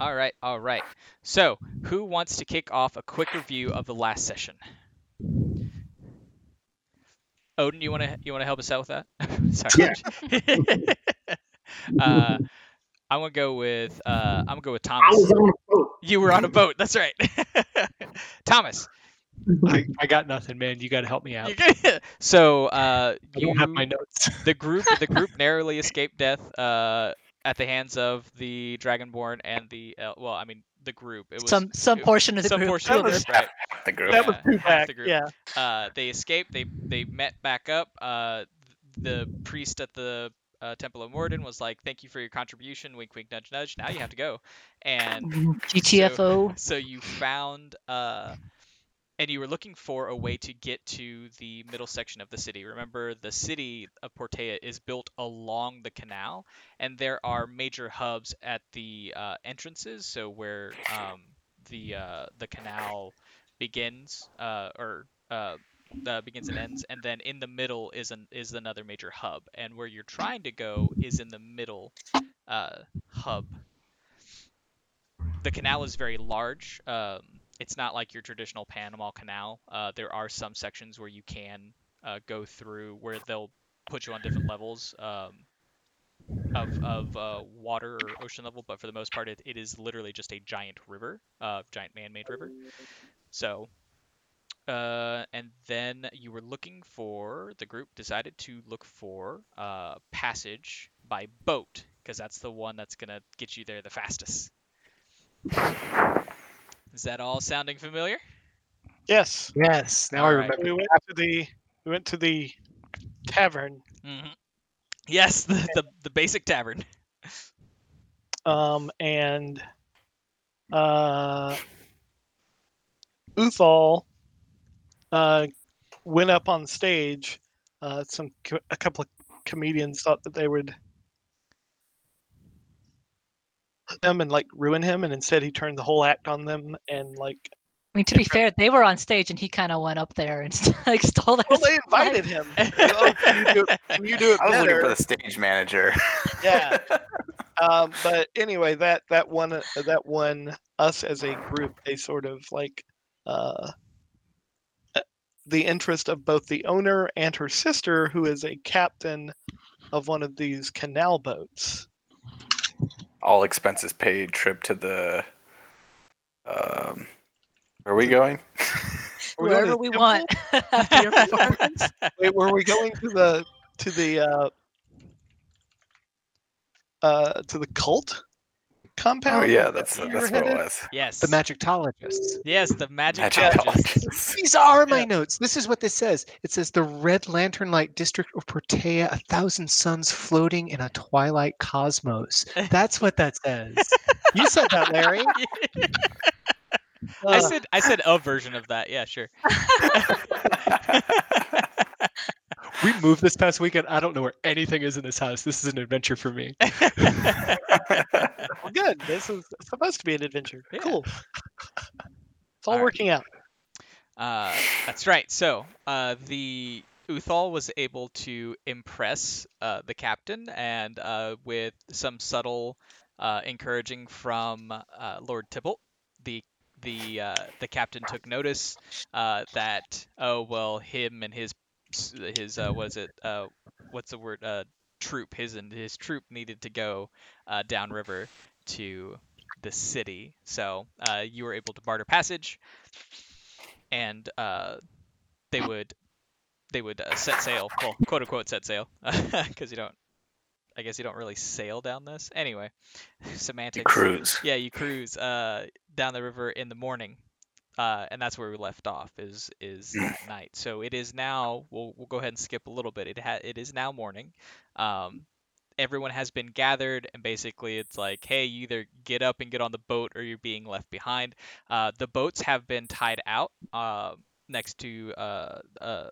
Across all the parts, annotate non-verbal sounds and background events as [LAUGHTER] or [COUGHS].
All right, all right. So, who wants to kick off a quick review of the last session? Odin, you want to you want to help us out with that? [LAUGHS] Sorry. [LAUGHS] uh, I'm gonna go with uh, I'm gonna go with Thomas. I was on a boat. You were on a boat. That's right. [LAUGHS] Thomas. I, I got nothing, man. You got to help me out. so uh, I don't have my notes. the group the group narrowly escaped death uh, at the hands of the Dragonborn and the uh, well, I mean the group. It was some some it- portion of the some group. portion of the group, right? [LAUGHS] The group. That was Yeah, two half back. the group. Yeah. Uh, they escaped. They they met back up. Uh, the priest at the uh, Temple of Morden was like, "Thank you for your contribution." Wink, wink, nudge, nudge. Now you have to go. And [LAUGHS] GTFO. so you found uh, and you were looking for a way to get to the middle section of the city. Remember, the city of Portea is built along the canal, and there are major hubs at the uh, entrances. So where um, the uh, the canal begins, uh, or uh, uh, begins and ends, and then in the middle is an is another major hub, and where you're trying to go is in the middle uh, hub. The canal is very large. Um, it's not like your traditional Panama Canal. Uh, there are some sections where you can uh, go through where they'll put you on different levels um, of, of uh, water or ocean level, but for the most part, it, it is literally just a giant river, uh, giant man-made river. So, uh, and then you were looking for the group decided to look for uh, passage by boat because that's the one that's gonna get you there the fastest. Is that all sounding familiar? Yes. Yes. Now I Alright. remember. We went to the we went to the tavern. hmm Yes, the, the the basic tavern. Um and uh Uthal uh went up on stage. Uh some a couple of comedians thought that they would them and like ruin him and instead he turned the whole act on them and like I mean, to be fair, they were on stage and he kind of went up there and [LAUGHS] like stole their. well they invited him [LAUGHS] can you do it, can you do it I was looking for the stage manager. [LAUGHS] yeah um, but anyway that that one uh, that won us as a group a sort of like uh, uh, the interest of both the owner and her sister who is a captain of one of these canal boats All expenses paid. Trip to the. Um, where are we going? Are we going to Wherever the we temple? want after your performance. Wait, were we going to the to the uh, uh, to the cult compound? Oh yeah, that's You that's what it was. yes. The magicologists. Yes, the magic Magicologists. These are my Yeah. notes. This is what this says. It says the Red Lantern Light District of Portea, a thousand suns floating in a twilight cosmos. [LAUGHS] That's what that says. you said that, Larry. [LAUGHS] I said I said a version of that. Yeah, sure. [LAUGHS] We moved this past weekend. I don't know where anything is in this house. This is an adventure for me. [LAUGHS] well, good. This is supposed to be an adventure. Yeah. Cool. It's all Alright. working out. Uh, that's right. So uh, the Uthal was able to impress uh, the captain, and uh, with some subtle uh, encouraging from uh, Lord Tybalt, the the uh, the captain took notice uh, that oh well, him and his his uh, what is it? Uh, what's the word? Uh, troop. His and his troop needed to go uh, downriver to the city. So uh, you were able to barter passage and uh, they would they would uh, set sail, well, quote unquote set sail, [LAUGHS] because you don't, I guess you don't really sail down this. Anyway, [LAUGHS] semantics. Cruise. Yeah, you cruise uh, down the river in the morning, uh, and that's where we left off. Is is night. So it is now. We'll we'll go ahead and skip a little bit. It ha- it is now morning. Um, everyone has been gathered, and basically it's like, hey, you either get up and get on the boat, or you're being left behind. Uh, the boats have been tied out uh, next to uh, uh,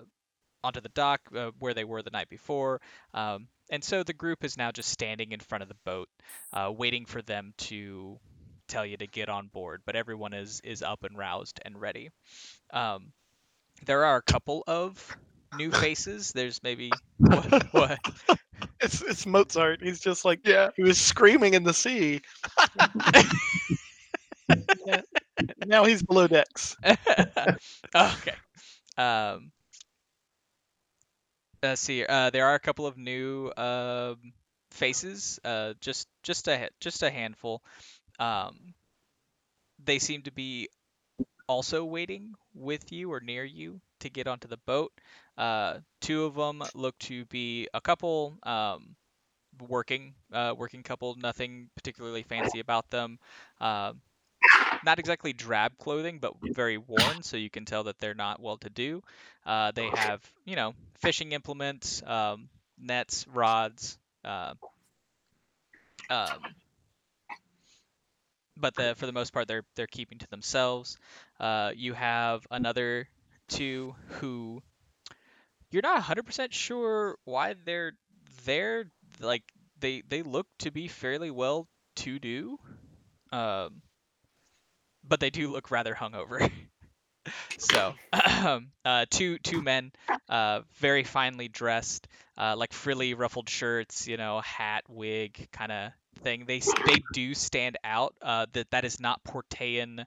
onto the dock uh, where they were the night before. Um, and so the group is now just standing in front of the boat, uh, waiting for them to tell you to get on board. But everyone is is up and roused and ready. Um, there are a couple of new faces. There's maybe what? what? [LAUGHS] It's it's Mozart. He's just like yeah. He was screaming in the sea. [LAUGHS] now he's below decks. [LAUGHS] okay. Um, let's see. Uh, there are a couple of new um, faces. Uh, just just a just a handful. Um, they seem to be also waiting with you or near you to get onto the boat. Uh, two of them look to be a couple. Um, working uh, working couple nothing particularly fancy about them um, not exactly drab clothing, but very worn, so you can tell that they're not well to do. Uh, they have, you know, fishing implements, um, nets, rods, uh, um, but the, for the most part, they're they're keeping to themselves. Uh, you have another two who you're not 100% sure why they're there. Like they they look to be fairly well to do. Um, but they do look rather hungover. [LAUGHS] so, [CLEARS THROAT] uh, two two men, uh, very finely dressed, uh, like frilly ruffled shirts, you know, hat, wig, kind of thing. They they do stand out. Uh, that that is not Portean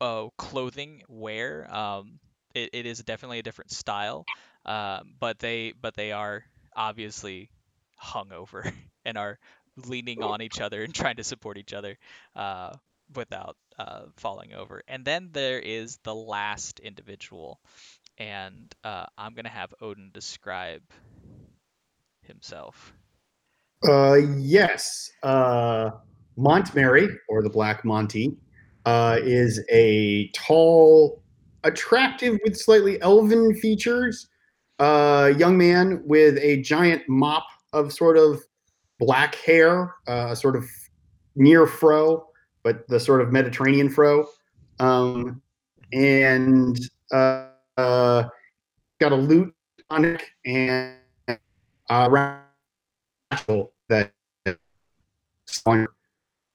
uh, clothing wear. Um, it, it is definitely a different style. Um, but they but they are obviously hungover [LAUGHS] and are leaning on each other and trying to support each other. Uh, without uh, falling over. And then there is the last individual, and uh, I'm gonna have Odin describe himself. Uh, yes. Uh, Montmary, or the Black Monty, uh, is a tall, attractive with slightly elven features, uh, young man with a giant mop of sort of black hair, uh, sort of near fro, but the sort of Mediterranean fro, um, and uh, uh, got a lute on it and uh, rattle that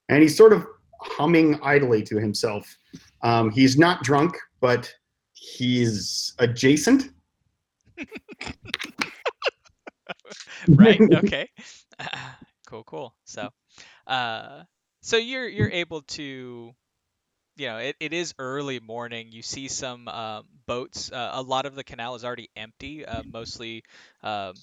and he's sort of humming idly to himself. Um, he's not drunk, but he's adjacent. [LAUGHS] right. Okay. [LAUGHS] cool. Cool. So, uh, so you're you're able to you know it, it is early morning you see some um, boats uh, a lot of the canal is already empty uh, mostly um,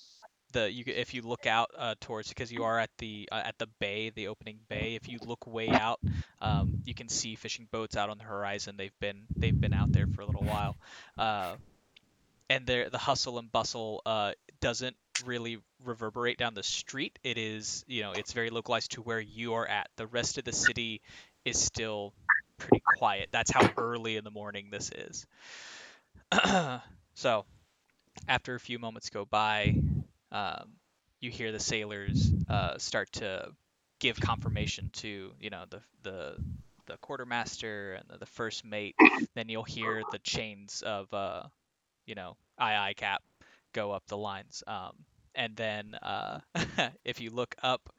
the you if you look out uh, towards because you are at the uh, at the bay the opening bay if you look way out um, you can see fishing boats out on the horizon they've been they've been out there for a little while uh, and there the hustle and bustle uh, doesn't really reverberate down the street. It is, you know, it's very localized to where you are at. The rest of the city is still pretty quiet. That's how early in the morning this is. [CLEARS THROAT] so, after a few moments go by, um, you hear the sailors uh, start to give confirmation to, you know, the the the quartermaster and the, the first mate. Then you'll hear the chains of, uh, you know, aye cap go up the lines. Um, and then uh, [LAUGHS] if you look up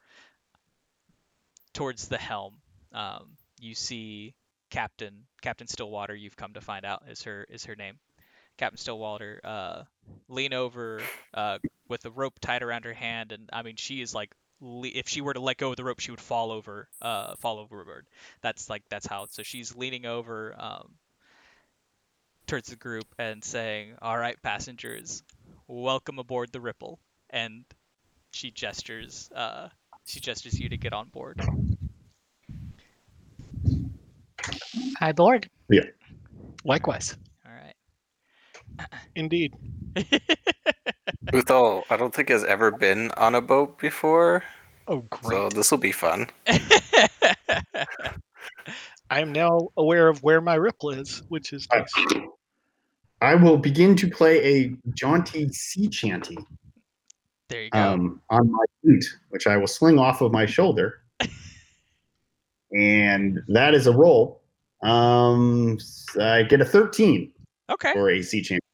towards the helm, um, you see Captain Captain Stillwater. You've come to find out is her is her name. Captain Stillwater uh, lean over uh, with the rope tied around her hand, and I mean she is like if she were to let go of the rope, she would fall over, uh, fall overboard. That's like that's how. So she's leaning over um, towards the group and saying, "All right, passengers, welcome aboard the Ripple." And she gestures, uh, she gestures you to get on board. Hi, board. Yeah. Likewise. All right. Indeed. [LAUGHS] Uthal, I don't think has ever been on a boat before, Oh, great! so this will be fun. [LAUGHS] I am now aware of where my ripple is, which is nice. I will begin to play a jaunty sea chanty there you go. um, on my lute, which I will sling off of my shoulder. and that is a roll. Um, I get a 13 okay. for a sea chanty,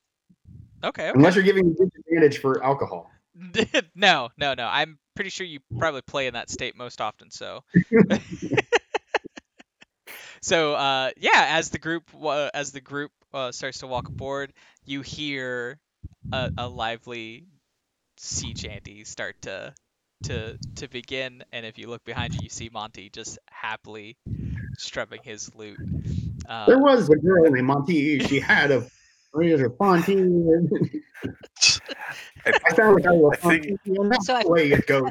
Okay. Okay. unless you're giving disadvantage for alcohol. [LAUGHS] no, no, no. I'm pretty sure you probably play in that state most often. So. [LAUGHS] so uh, yeah, as the group uh, as the group uh, starts to walk aboard, you hear a, a lively sea chanty start to to to begin, and if you look behind you, you see Monty just happily strumming his lute. There Um, was a girl named Monty. She had a razor Fonty. I sound like I was I think- Fonty, and that's So I- way it goes.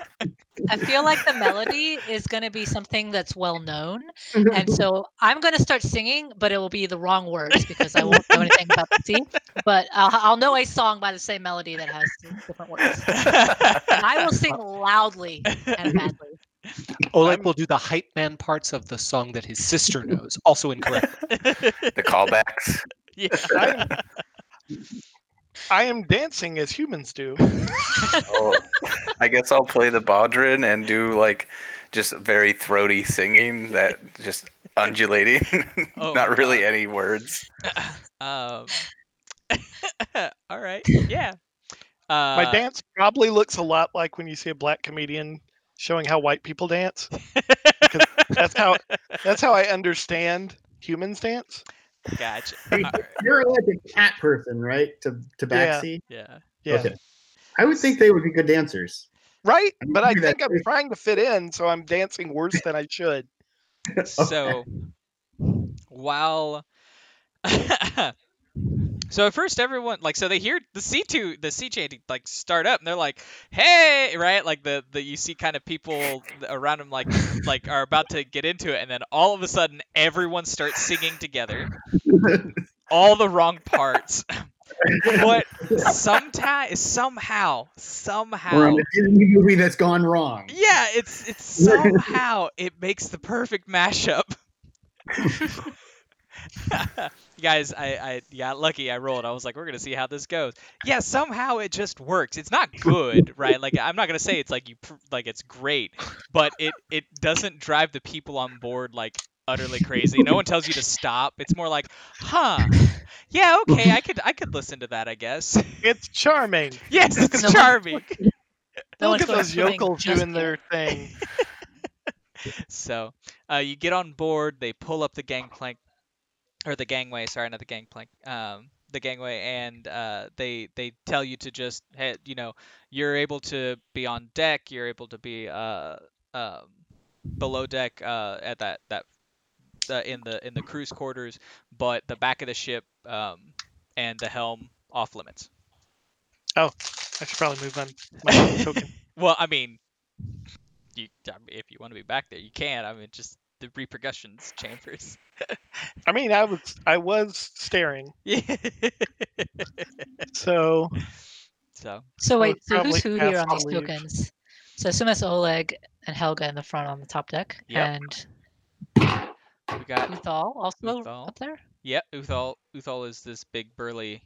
I feel like the melody is going to be something that's well known, and [LAUGHS] so I'm going to start singing, but it will be the wrong words because I won't know anything about the sea. But I'll, I'll know a song by the same melody that has different words. And I will sing loudly and badly. Oleg will do the hype man parts of the song that his sister knows, also incorrect. [LAUGHS] The callbacks. Yeah. I'm- I am dancing as humans do. [LAUGHS] Oh, I guess I'll play the bodhrán and do like just very throaty singing that just undulating, [LAUGHS] Oh, not really God. any words. [LAUGHS] Um, all right. Yeah. Uh, My dance probably looks a lot like when you see a black comedian showing how white people dance. Because that's how that's how I understand humans dance. Gotcha. [LAUGHS] Hey, You're like a cat person, right? To to Yeah. backseat. Yeah. Yeah. Okay. I would think they would be good dancers. Right? I But I think I'm too. trying to fit in, so I'm dancing worse than I should. [LAUGHS] So while [LAUGHS] so at first everyone like so they hear the C2 the sea chanting like start up and they're like hey right like the the you see kind of people around them like like are about to get into it and then all of a sudden everyone starts singing together all the wrong parts but sometimes somehow somehow a movie that's gone wrong. yeah, it's it's somehow it makes the perfect mashup. [LAUGHS] You [LAUGHS] Guys, I, I got lucky. I rolled. I was like, we're gonna see how this goes. Yeah, somehow it just works. It's not good, right? Like I'm not gonna say it's like you like it's great, but it it doesn't drive the people on board like utterly crazy. No one tells you to stop. It's more like, huh? Yeah, okay, I could I could listen to that. I guess. It's charming. [LAUGHS] yes, it's No one- charming. No [LAUGHS] Look one's at those yokels just doing yet. their thing. So uh, you get on board. They pull up the gangplank, or the gangway. Sorry, not the gangplank. Um, the gangway, and uh, they they tell you to just head. You know, you're able to be on deck. You're able to be uh, um, below deck uh, at that that uh, in the in the cruise quarters, but the back of the ship um, and the helm off limits. Oh, I should probably move on my [LAUGHS] token. well, I mean, you I mean, if you want to be back there, you can. I mean, just the repercussions chambers. I mean, I was I was staring. [LAUGHS] Yeah. So so So I wait, so who's who here on these leave. tokens? So I assume that's Oleg and Helga in the front on the top deck, Yep. and we got Uthal also Uthal. up there. yeah. Uthal Uthal is this big burly.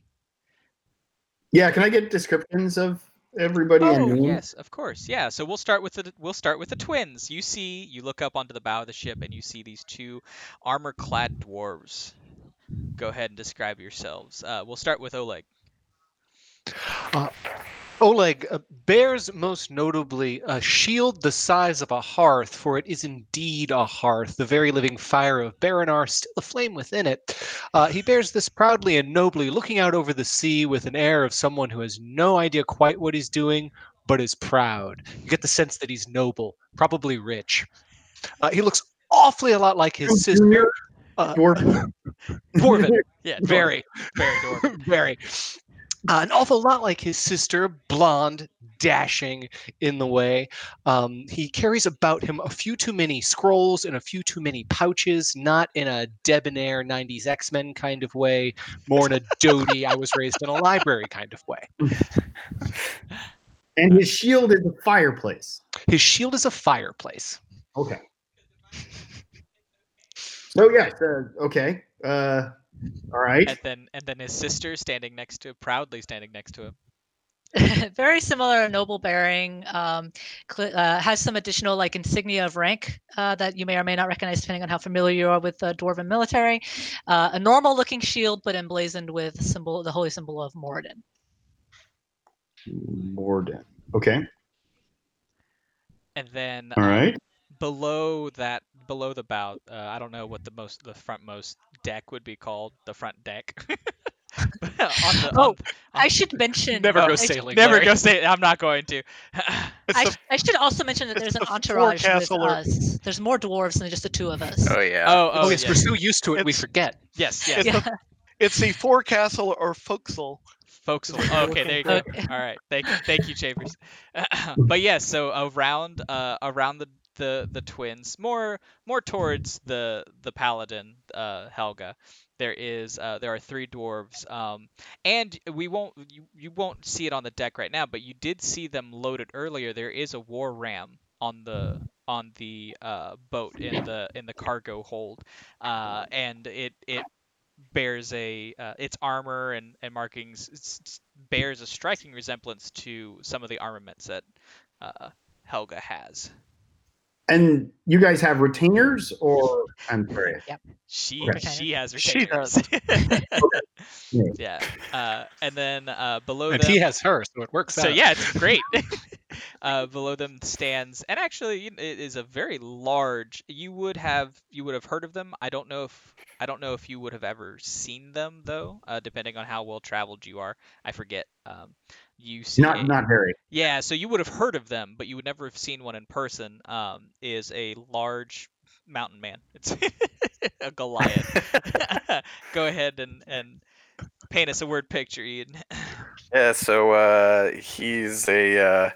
Yeah, can I get descriptions of everybody Oh names? yes, of course. Yeah. So we'll start with the we'll start with the twins. You see, you look up onto the bow of the ship and you see these two armor-clad dwarves. Go ahead and describe yourselves. Uh, we'll start with Oleg. Oleg uh, bears most notably a shield the size of a hearth, for it is indeed a hearth, the very living fire of Baranar still aflame within it. Uh, he bears this proudly and nobly, looking out over the sea with an air of someone who has no idea quite what he's doing, but is proud. You get the sense that he's noble, probably rich. Uh, he looks awfully a lot like his sister, uh. Dwarven. [LAUGHS] Yeah. Very, Very dwarf. very. Uh, an awful lot like his sister, blonde, dashing in the way. Um, he carries about him a few too many scrolls and a few too many pouches, not in a debonair 90s X Men kind of way, more in a doty, I was raised in a library kind of way. And his shield is a fireplace. His shield is a fireplace. Okay. [LAUGHS] So yes, uh, okay. Uh, all right. and then and then his sister standing next to proudly standing next to him. [LAUGHS] Very similar, noble bearing. Um, cl- uh, has some additional like insignia of rank uh, that you may or may not recognize, depending on how familiar you are with uh, dwarven military. Uh, a normal-looking shield, but emblazoned with symbol, the holy symbol of Moradin. Morden. Okay. And then all right um, right. Below that below the bow, uh, I don't know what the most the frontmost deck would be called, the front deck. [LAUGHS] the, [LAUGHS] Oh, on- I should mention. Never go I should- sailing. never go sailing. I'm not going to. [LAUGHS] It's I, the- I should also mention that there's an the entourage with or- us. There's more dwarves than just the two of us. Oh yeah. oh, Oh, yes, we're so used to it we forget. yes, yes. it's the it's the forecastle or forecastle. Folks, oh, okay, there you go. Okay. All right, thank you, thank you, Chambers. but yes, so around uh, around the, the the twins, more more towards the the paladin uh, Helga, there is uh, there are three dwarves, um, and we won't you, you won't see it on the deck right now, but you did see them loaded earlier. There is a war ram on the on the uh, boat in the in the cargo hold, uh, and it it bears a uh, its armor and, and markings s- s- bears a striking resemblance to some of the armaments that uh, Helga has. And you guys have retainers, or I'm sorry. She Okay. she has She retainers. [LAUGHS] Yeah. yeah. Uh, and then uh, below And them, he has her, so it works so out. yeah, it's [LAUGHS] great. [LAUGHS] uh, below them stands, and actually, it is a very large. You would have you would have heard of them. I don't know if I don't know if you would have ever seen them though. Uh, depending on how well traveled you are, I forget. Um, you see Not not very. yeah, so you would have heard of them, but you would never have seen one in person. Um, is a large mountain man. [LAUGHS] It's a Goliath. [LAUGHS] [LAUGHS] Go ahead and and paint us a word picture, Ian. Yeah, so uh, he's a uh,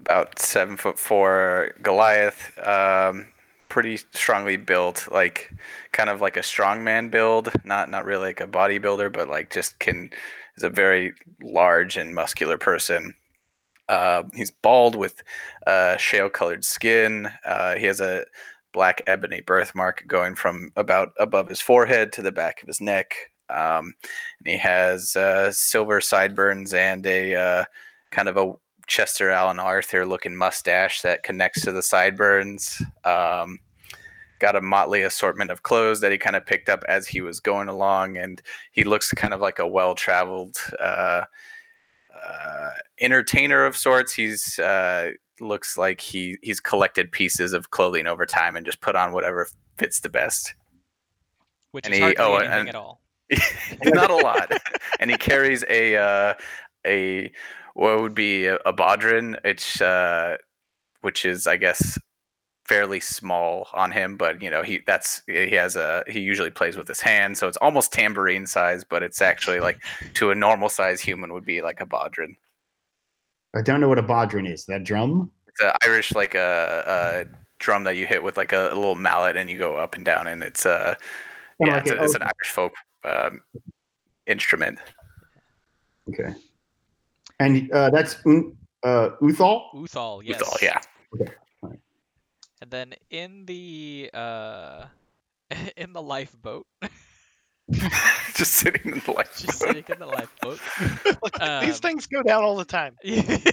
about seven foot four Goliath, um, pretty strongly built, like kind of like a strongman build, not not really like a bodybuilder, but like just can is a very large and muscular person. Uh, he's bald with uh, shale colored skin. Uh, he has a black ebony birthmark going from about above his forehead to the back of his neck. Um, and he has uh, silver sideburns and a uh, kind of a Chester Alan Arthur looking mustache that connects to the sideburns. Um, got a motley assortment of clothes that he kind of picked up as he was going along, and he looks kind of like a well traveled uh, uh, entertainer of sorts. He's uh, looks like he he's collected pieces of clothing over time and just put on whatever fits the best. Which And is he- hardly oh, anything and- at all. [LAUGHS] not a lot and he carries a uh a what would be a, a bodhrán it's uh which is i guess fairly small on him but you know he that's he has a he usually plays with his hand so it's almost tambourine size but it's actually like to a normal size human would be like a bodhrán I don't know what a bodhrán is. That drum? it's a irish like a, a drum that you hit with like a, little mallet and you go up and down and it's uh Kinda yeah like it's, an a, it's an irish folk um, instrument Okay. And uh, that's Un- uh, Uthal. Uthal, yes. Uthal, yeah And then in the uh, [LAUGHS] in the lifeboat, [LAUGHS] just sitting in the life [LAUGHS] just sitting in the lifeboat. Look, Um, these things go down all the time. it's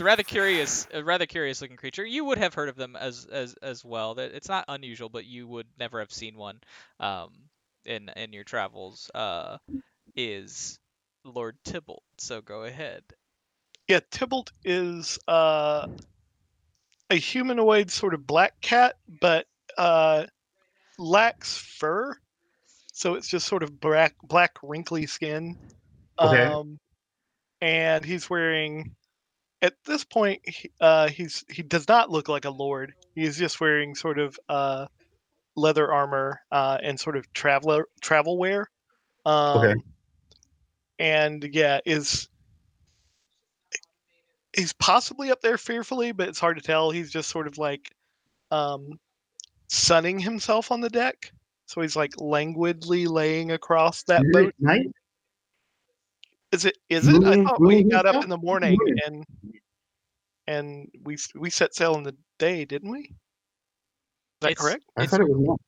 a rather curious, a rather curious looking creature. You would have heard of them as as as well. That it's not unusual, but you would never have seen one um, in in your travels. Uh, is Lord Tybalt? So go ahead. Yeah, Tybalt is uh, a humanoid sort of black cat, but uh, lacks fur, so it's just sort of black, black wrinkly skin. Okay. Um, and he's wearing, at this point, he, uh, he's he does not look like a lord. He's just wearing sort of uh, leather armor uh, and sort of traveler travel wear. Um, Okay. And yeah, is he's possibly up there fearfully, but it's hard to tell. He's just sort of like um, sunning himself on the deck. So he's like languidly laying across that Is boat. night? Is it? Is it? I Moon- thought we got up in the morning Moon. and and we we set sail in the day, didn't we? Is that It's- correct? I It's- thought it was night.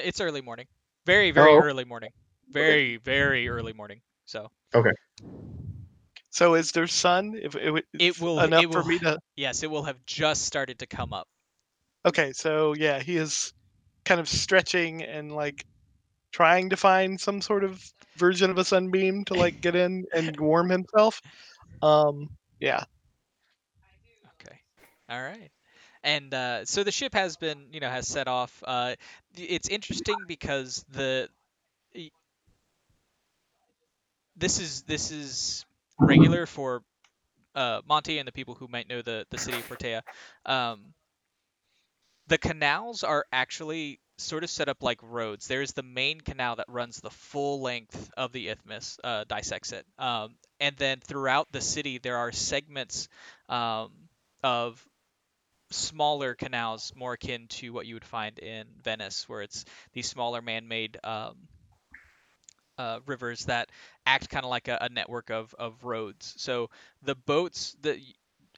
N- It's early morning. Very very Oh. early morning. Very very early morning. So So is there sun? If it, It will- enough it for will- me to. [SIGHS] yes, it will have just started to come up. Okay, so yeah, he is kind of stretching and like trying to find some sort of version of a sunbeam to like get in and [LAUGHS] warm himself. Um, yeah. Okay. All right. And uh, so the ship has been, you know, has set off. Uh, it's interesting because the this is this is regular for uh, Monty and the people who might know the the city of Portea. Um, the canals are actually sort of set up like roads. There's the main canal that runs the full length of the isthmus, uh, dissects it, um, and then throughout the city there are segments um, of smaller canals, more akin to what you would find in Venice, where it's these smaller man-made um, uh, rivers that act kind of like a, a network of, of roads. So the boats that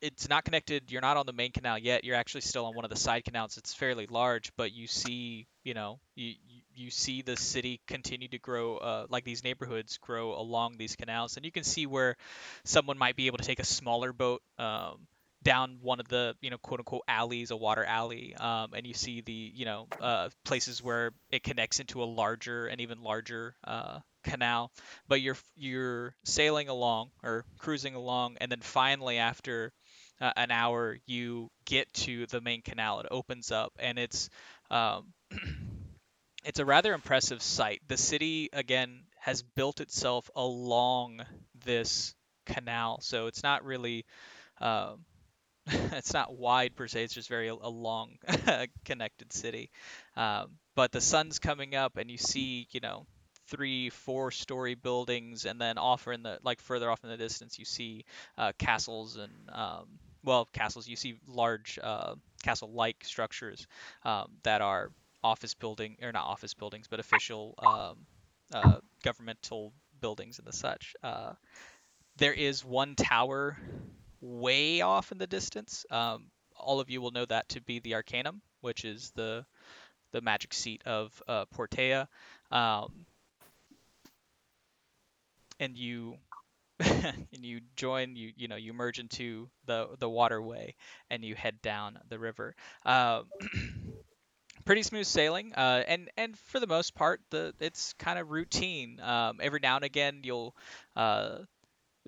it's not connected. You're not on the main canal yet. You're actually still on one of the side canals. It's fairly large, but you see, you know, you you see the city continue to grow, uh, like these neighborhoods grow along these canals, and you can see where someone might be able to take a smaller boat um, down one of the, you know, quote unquote alleys, a water alley, um, and you see the, you know, uh, places where it connects into a larger and even larger uh, canal. But you're you're sailing along or cruising along, and then finally after uh, an hour, you get to the main canal. It opens up, and it's um, [CLEARS THROAT] it's a rather impressive sight. The city again has built itself along this canal, so it's not really um, [LAUGHS] it's not wide per se. It's just very a, long [LAUGHS] connected city. Um, but the sun's coming up, and you see, you know, three, four story buildings, and then off in the like further off in the distance, you see uh, castles and um, well, castles. You see large uh, castle-like structures um, that are office building or not office buildings, but official um, uh, governmental buildings and the such. Uh, there is one tower way off in the distance. Um, all of you will know that to be the Arcanum, which is the the magic seat of uh, Portea. Um, and you [LAUGHS] and you join you you know you merge into the the waterway and you head down the river uh, [CLEARS THROAT] pretty smooth sailing uh, and and for the most part the it's kind of routine um, every now and again you'll uh,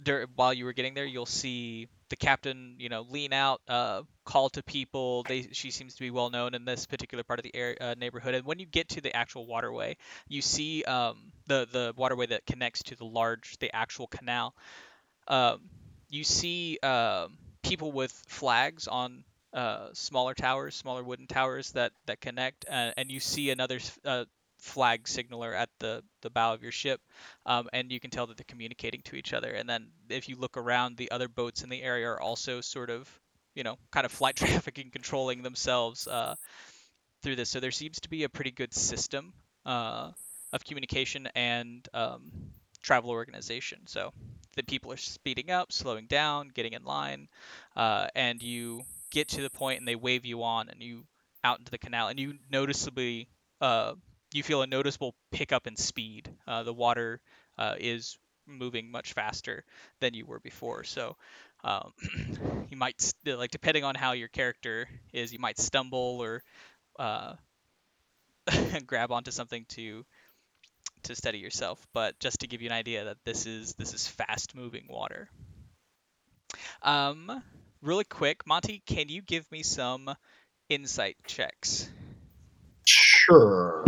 dur- while you were getting there you'll see the captain you know lean out uh, call to people. They she seems to be well known in this particular part of the area, uh, neighborhood. And when you get to the actual waterway you see um, the the waterway that connects to the large the actual canal um, you see um, people with flags on uh, smaller towers smaller wooden towers that that connect uh, and you see another uh, flag signaler at the, the bow of your ship, um, and you can tell that they're communicating to each other. And then if you look around, the other boats in the area are also sort of, you know, kind of flight [LAUGHS] trafficking, controlling themselves uh, through this. So there seems to be a pretty good system uh, of communication and um, travel organization. So the people are speeding up, slowing down, getting in line, uh, and you get to the point and they wave you on and you out into the canal and you noticeably uh, you feel a noticeable pickup in speed. Uh, the water uh, is moving much faster than you were before. So um, [CLEARS THROAT] you might st- like depending on how your character is, you might stumble or uh, [LAUGHS] grab onto something to to steady yourself. But just to give you an idea that this is this is fast moving water. Um, really quick, Monty, can you give me some insight checks? Sure.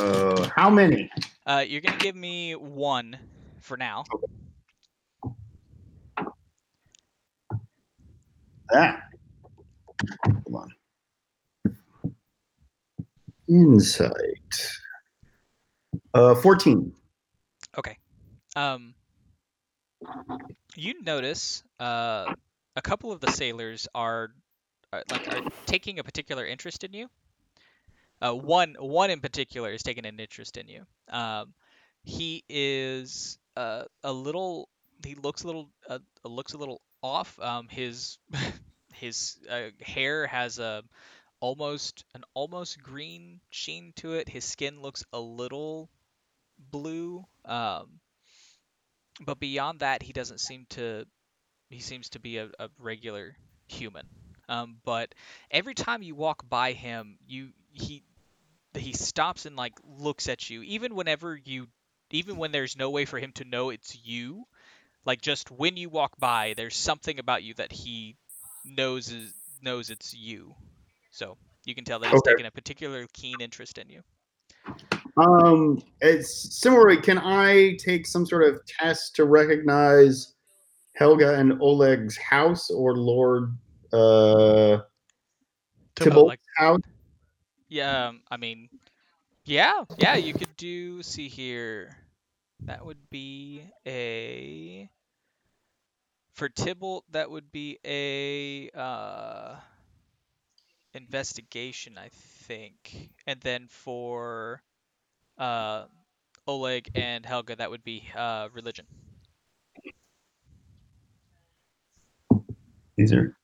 Uh, how many? Uh, you're gonna give me one for now. That. Hold on. Insight. Uh, 14. Okay. Um, you notice uh, a couple of the sailors are, are like are taking a particular interest in you. Uh, one one in particular is taking an interest in you. Um, he is uh, a little. He looks a little uh, looks a little off. Um, his [LAUGHS] his uh, hair has a almost an almost green sheen to it. His skin looks a little blue. Um, but beyond that, he doesn't seem to. He seems to be a, a regular human. Um, but every time you walk by him, you he he stops and like looks at you even whenever you even when there's no way for him to know it's you like just when you walk by there's something about you that he knows is knows it's you so you can tell that he's Okay. taking a particular keen interest in you Um, it's similarly. Can I take some sort of test to recognize Helga and Oleg's house or Lord uh house? Yeah, um, I mean, yeah, yeah, you could do. See here, that would be a for Tybalt. That would be a uh, investigation, I think, and then for uh, Oleg and Helga, that would be uh, religion. These are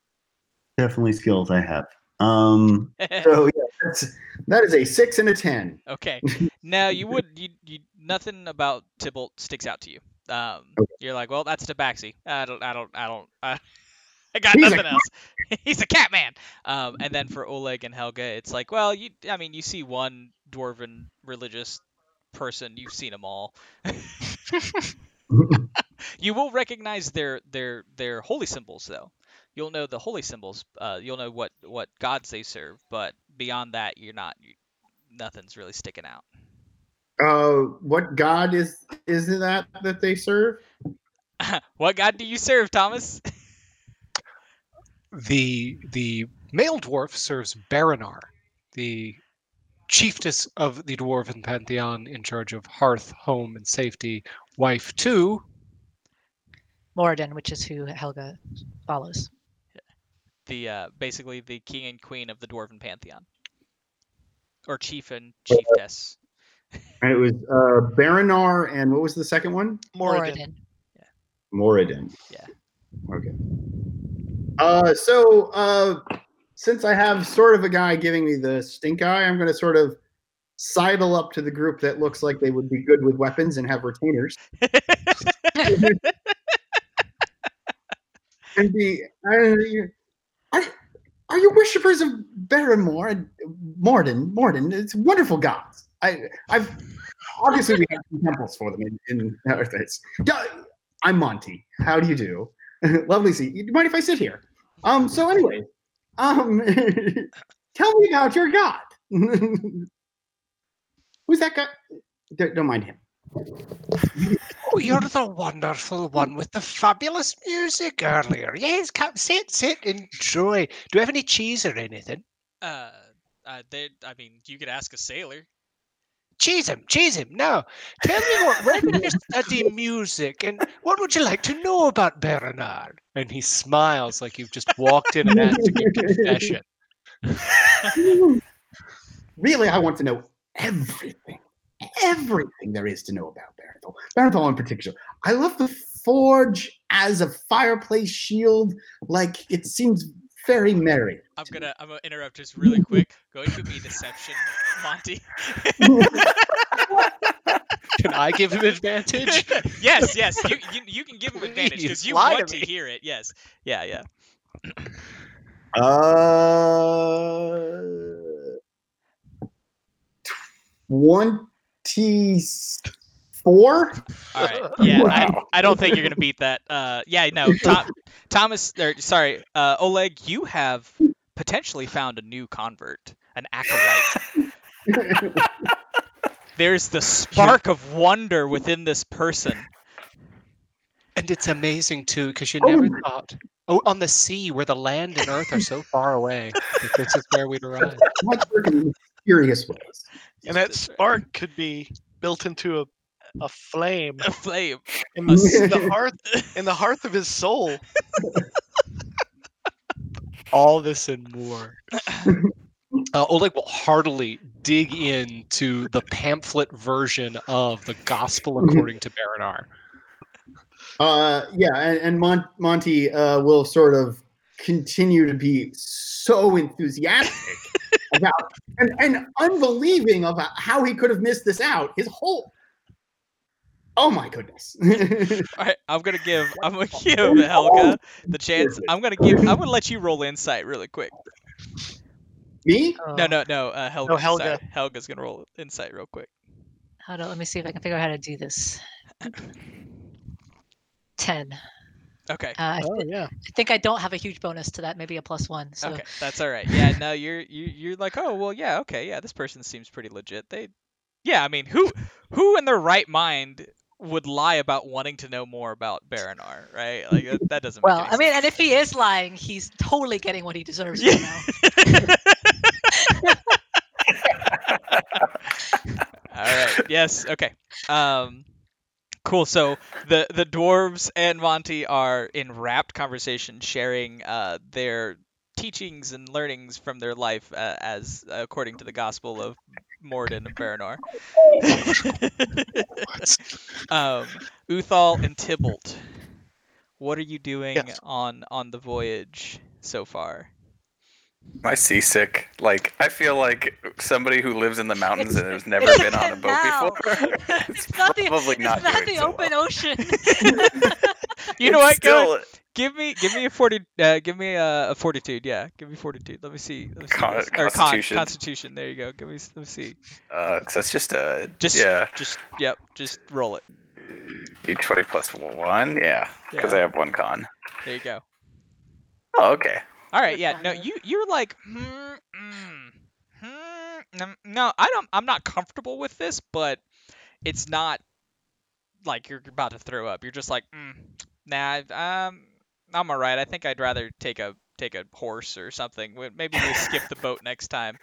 definitely skills I have. Um, So [LAUGHS] yeah, that's that is a six and a ten. Okay. [LAUGHS] Now you would you, you nothing about Tybalt sticks out to you. Um, Okay. you're like, well, that's Tabaxi. I don't, I don't, I don't, I, [LAUGHS] I got He's nothing else. [LAUGHS] He's a cat man. Um, and then for Oleg and Helga, it's like, well, you, I mean, you see one dwarven religious person, you've seen them all. you will recognize their their their holy symbols though. You'll know the holy symbols. Uh, you'll know what what gods they serve, but beyond that, you're not. You, nothing's really sticking out. Uh, what god is is that that they serve? [LAUGHS] what god do you serve, Thomas? [LAUGHS] The the male dwarf serves Baranar, the chiefess of the dwarven pantheon in charge of hearth, home, and safety, wife to Moradin, which is who Helga follows. The uh, basically the king and queen of the dwarven pantheon, or chief and chiefess. And it was uh Baranar and what was the second one? Moradin. Yeah. Moradin. Yeah. Okay. Uh, so uh, since I have sort of a guy giving me the stink eye, I'm going to sort of sidle up to the group that looks like they would be good with weapons and have retainers, [LAUGHS] [LAUGHS] and be. Uh, you- are, are you worshippers of Baron and Morden? Morden, it's wonderful gods. I, I've obviously we have temples for them in, in other. Yeah, I'm Monty. How do you do? [LAUGHS] Lovely see you. Mind if I sit here? Um. So anyway, um, [LAUGHS] tell me about your god. [LAUGHS] Who's that guy? Don't mind him. Oh, you're the wonderful one with the fabulous music earlier. Yes, come sit, sit, enjoy. Do you have any cheese or anything? uh, uh, they, I mean, you could ask a sailor. Cheese him, cheese him. Now, tell me what, where did you study music and what would you like to know about Bernard? And he smiles like you've just walked in and asked him a confession. [LAUGHS] really, I want to know everything, everything there is to know about Barathol. Barathol in particular. I love the forge as a fireplace shield. Like it seems very merry. I'm gonna, I'm gonna interrupt just really quick. Going to be deception, Monty. [LAUGHS] Can I give him advantage? [LAUGHS] yes, yes, you, you, you can give him [LAUGHS] advantage because you want to to hear it. Yes, yeah, yeah. Uh, twenty-four. All right. [LAUGHS] Yeah, Wow. I, I don't think you're gonna beat that. Uh, yeah, no, Tom, [LAUGHS] Thomas, or sorry, uh, Oleg, you have potentially found a new convert, an acolyte. [LAUGHS] There's the spark of wonder within this person. And it's amazing too, because you Oh never my- thought. Oh, on the sea where the land and earth are so far away, this is where we'd arrive. Much work in mysterious ways. And that spark could be built into a, a flame A flame. in the, s- the [LAUGHS] hearth in the hearth of his soul. [LAUGHS] All this and more. Uh, Oleg will heartily dig into the pamphlet version of the Gospel according to Baranar. Uh, yeah, and, and Mon- Monty uh, will sort of continue to be so enthusiastic [LAUGHS] about and, and unbelieving of how he could have missed this out. His whole oh my goodness. [LAUGHS] All right, I'm gonna give, I'm gonna [LAUGHS] give Helga the chance. I'm gonna give, I'm gonna let you roll insight really quick. Me? No, Oh, no, no. Uh, Helga. Helga. sorry. Helga's gonna roll insight real quick. How to, let me see if I can figure out how to do this. [CLEARS THROAT] 10. Okay. Uh, I, Oh yeah. I think I don't have a huge bonus to that, maybe a plus one. So Okay, that's all right. Yeah, no, you're you you're like, oh well, yeah, okay, yeah, this person seems pretty legit. They yeah, I mean, who who in their right mind would lie about wanting to know more about Baranar, right? Like that, that doesn't. Well, make any I mean, and if he is lying, he's totally getting what he deserves Yeah. right now. [LAUGHS] All right. Yes. Okay. Um, cool. So the the dwarves and Monty are in rapt conversation, sharing uh, their teachings and learnings from their life uh, as according to the Gospel of Morden and Baranar. [LAUGHS] um, Uthal and Tybalt, what are you doing Yes. on on the voyage so far? Am I seasick? Like I feel like somebody who lives in the mountains and has never been on a [LAUGHS] boat before. [LAUGHS] it's not the, probably it's not not the so open well. ocean. [LAUGHS] You know It's what? Go Still, Give me, give me a forty. Uh, give me a, a fortitude. Yeah, give me fortitude. Let me see. Let me see Con- this. Or con- constitution. constitution. There you go. Give me. Let me see. uh, 'cause that's just a Just, yeah. Just, yep. Just roll it. D20 plus one. Yeah, because Yeah. I have one con. There you go. Oh, okay. All right. Yeah. No, you, you're like, hmm, mm, hmm. mm, No, I don't. I'm not comfortable with this, but it's not like you're about to throw up. You're just like, mm, nah. Um, I'm all right. I think I'd rather take a take a horse or something. Maybe we skip the boat next time.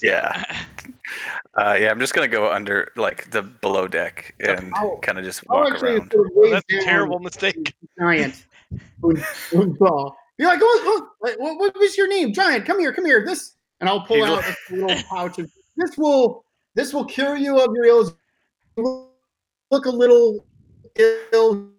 Yeah. [LAUGHS] Uh, yeah, I'm just gonna go under like the below deck and I'll- kind of just I'll walk around. sort Well, that's a terrible mistake. giant [LAUGHS] You're like, oh, oh, what, what was your name? Giant, come here, come here. This, and I'll pull out a little [LAUGHS] pouch of. This will, this will cure you of your ills. Look a little ill.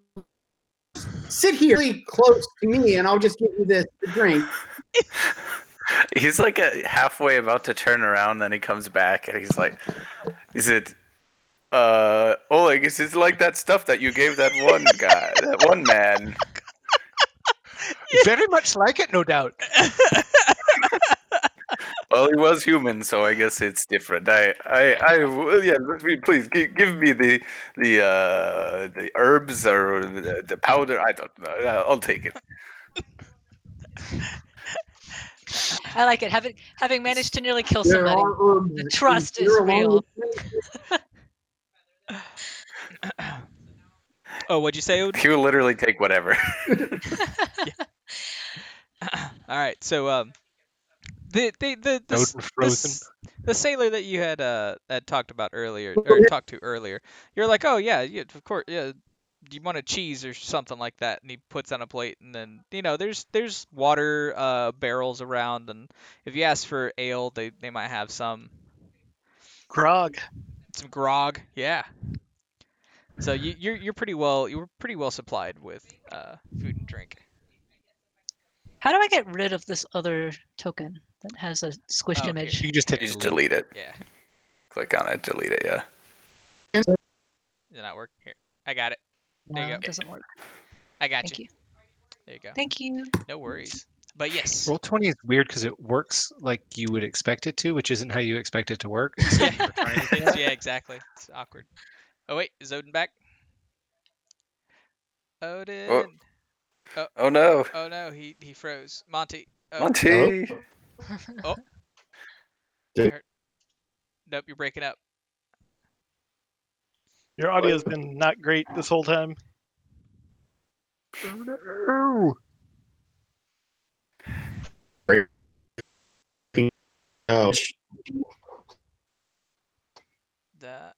Sit here, really close to me, and I'll just give you this to drink. [LAUGHS] He's like a, halfway about to turn around, then he comes back and he's like, "Is it, uh, Oleg? Is it like that stuff that you gave that one guy, that one man?" Very much like it, no doubt. [LAUGHS] Well, he was human, so I guess it's different. I, I, I well, yeah. Please give, give me the the uh, the herbs or the, the powder. I don't know. Uh, I'll take it. I like it. Having having managed to nearly kill There somebody. The trust is real. oh, what'd you say? Odin? He will literally take whatever. [LAUGHS] [CLEARS THROAT] All right. So um, the the the the, the, the sailor that you had uh had talked about earlier or talked to earlier, you're like, oh yeah, yeah, of course, yeah. You want a cheese or something like that, and he puts on a plate, and then you know there's there's water uh barrels around, and if you ask for ale, they they might have some Grog. some grog, yeah. So you you're you're pretty well you're pretty well supplied with uh food and drink. How do I get rid of this other token that has a squished Oh, image? You just hit You just delete. delete it. Yeah. Click on it. Delete it. Yeah. Did not work here. I got it. There you No, go. it doesn't work. I got Thank you. you. There you go. Thank you. No worries. But yes. Roll twenty is weird because it works like you would expect it to, which isn't how you expect it to work. [LAUGHS] Yeah, it's- [LAUGHS] yeah, exactly. It's awkward. Oh wait, is Odin back? Oh. Odin. Oh no, Oh no, he he froze. Monty. Monty! Oh, Monty. Nope, you're breaking up. Your audio's been not great this whole time. Oh, The.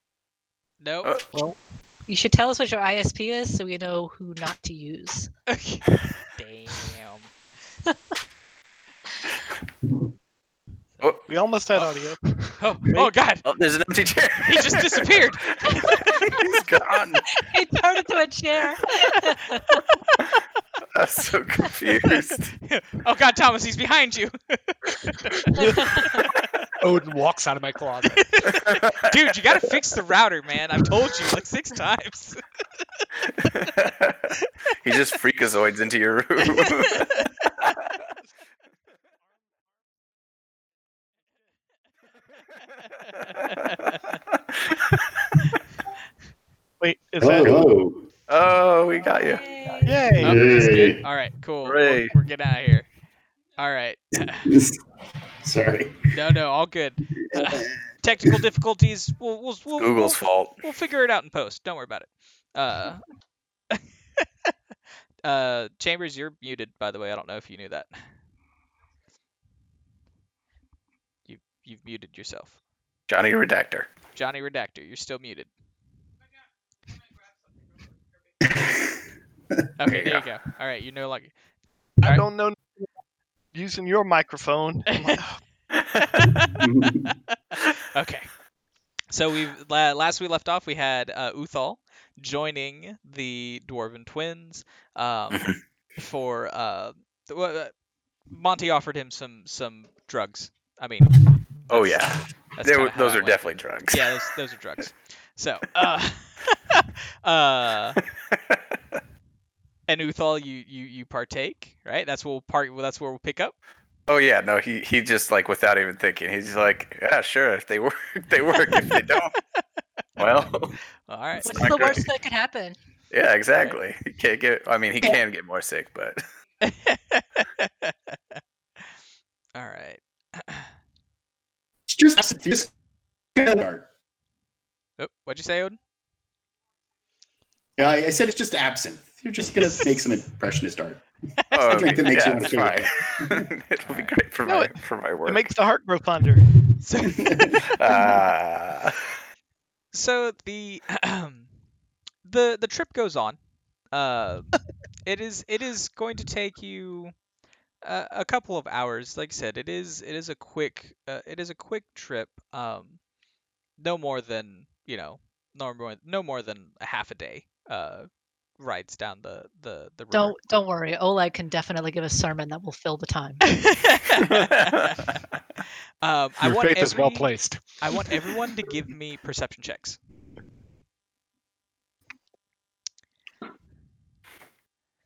Nope. Uh, You should tell us what your ISP is so we know who not to use. Okay. Damn. [LAUGHS] Oh. We almost had oh. audio. [LAUGHS] Oh, oh god, Oh, there's an empty chair. he just disappeared. [LAUGHS] He's gone. He turned into a chair. I'm so confused. oh god, Thomas, he's behind you. Oh, Odin walks out of my closet. [LAUGHS] Dude, you gotta fix the router, man. I've told you like six times. [LAUGHS] he just freakazoids into your room. [LAUGHS] Wait, is that hello. oh, we got you. Yay! Oh, good. Yay. All right, cool. We're, we're getting out of here. All right. [LAUGHS] Sorry. No, no, all good. Uh, [LAUGHS] technical difficulties. We'll we'll we'll, Google's we'll, fault. we'll figure it out in post. Don't worry about it. Uh, [LAUGHS] uh, Chambers, you're muted. By the way, I don't know if you knew that. You you've muted yourself. Johnny Redactor. Johnny Redactor, you're still muted. Okay, there you go. All right, you no longer. I Alright. don't know using your microphone. I'm [LAUGHS] [LAUGHS] okay. So we last we left off, we had uh, Uthal joining the Dwarven twins um, [LAUGHS] for uh, th- well, uh, Monty offered him some some drugs. I mean, oh yeah, that's were- those that are went. definitely drugs. Yeah, those, those are drugs. So, uh, uh, and Uthal, you you you partake, right? That's what we'll part. Well, that's where we'll pick up. Oh yeah, no, he he just like without even thinking, he's like, yeah, sure, if they work, [LAUGHS] they work. If they don't, [LAUGHS] well, All right. What's the great. worst that could happen? yeah, exactly. He can't get. I mean, he can get more sick, but [LAUGHS] All right. It's just, it's just start. Oh, what'd you say, Odin? Yeah, I I said it's just absinthe. You're just gonna make some impressionist art. start. [LAUGHS] oh, drink that makes you yeah, wanna it's feel fine. [LAUGHS] It'll be great for No, my it- for my work. it makes the heart grow fonder. So, [LAUGHS] Ah. so the [CLEARS THROAT] the the trip goes on. Uh, it is it is going to take you a, a couple of hours. Like I said, it is it is a quick uh, it is a quick trip. Um, no more than you know, no more no more than a half a day. Uh, rides down the the the river. Don't don't worry. Oleg can definitely give a sermon that will fill the time. [LAUGHS] [LAUGHS] um, I Your want faith is well placed. I want everyone to give me perception checks.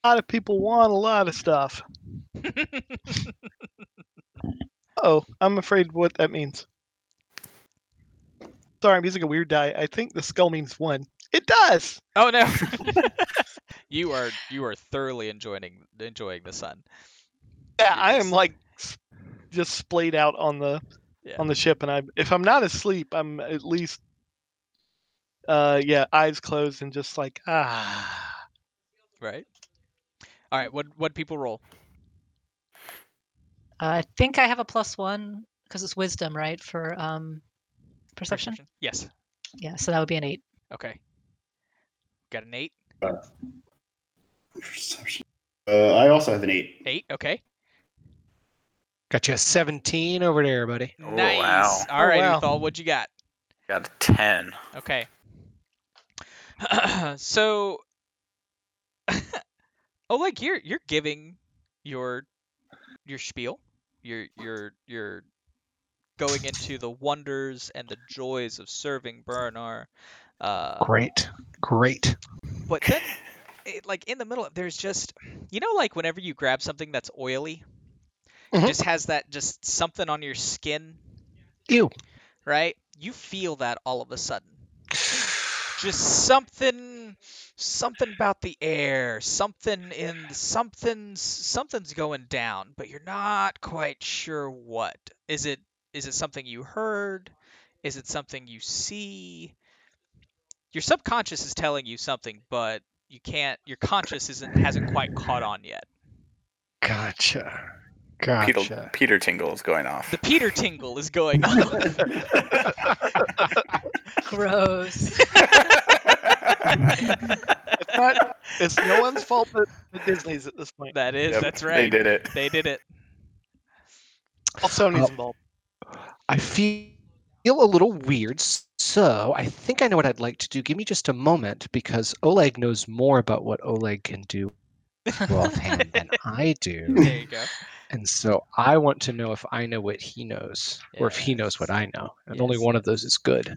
A lot of people want a lot of stuff. [LAUGHS] Oh, I'm afraid what that means. Sorry, I'm using a weird die. I think the skull means one. It does. oh no! [LAUGHS] [LAUGHS] you are you are thoroughly enjoying enjoying the sun. Yeah, I am like just splayed out on the Yeah. on the ship, and I if I'm not asleep, I'm at least uh yeah, eyes closed and just like ah. Right. All right. What what people roll? I think I have a plus one because it's wisdom, right? For um, perception. Yes. Yeah, so that would be an eight. Okay. Got an eight. Perception. Uh, I also have an eight. Eight. Okay. Got you a 17 over there, buddy. Oh, nice. wow. All Oh, wow. Uthal, what'd you got? Got a ten. Okay. [CLEARS THROAT] so, [LAUGHS] oh, like you're you're giving your your spiel. You're you're you're going into the wonders and the joys of serving Bernard. Uh, Great. Great. but then, it, like in the middle, there's just you know, like whenever you grab something that's oily, Mhm. it just has that just something on your skin, Ew. right? You feel that all of a sudden. just something something about the air something in something's something's going down but you're not quite sure what is it is it something you heard is it something you see your subconscious is telling you something but you can't your conscious isn't hasn't quite caught on yet Gotcha. Peter, Gotcha. Peter Tingle is going off. the peter tingle is going on [LAUGHS] Gross. [LAUGHS] It's not it's no one's fault but but Disney's at this point. that is Yep, that's right. They did it. they did it All Sony's Oh. involved. I feel a little weird, so I think I know what I'd like to do. Give me just a moment because Oleg knows more about what Oleg can do offhand than [LAUGHS] I do. there you go And so I want to know if I know what he knows or if he knows what I know. And only one of those is good.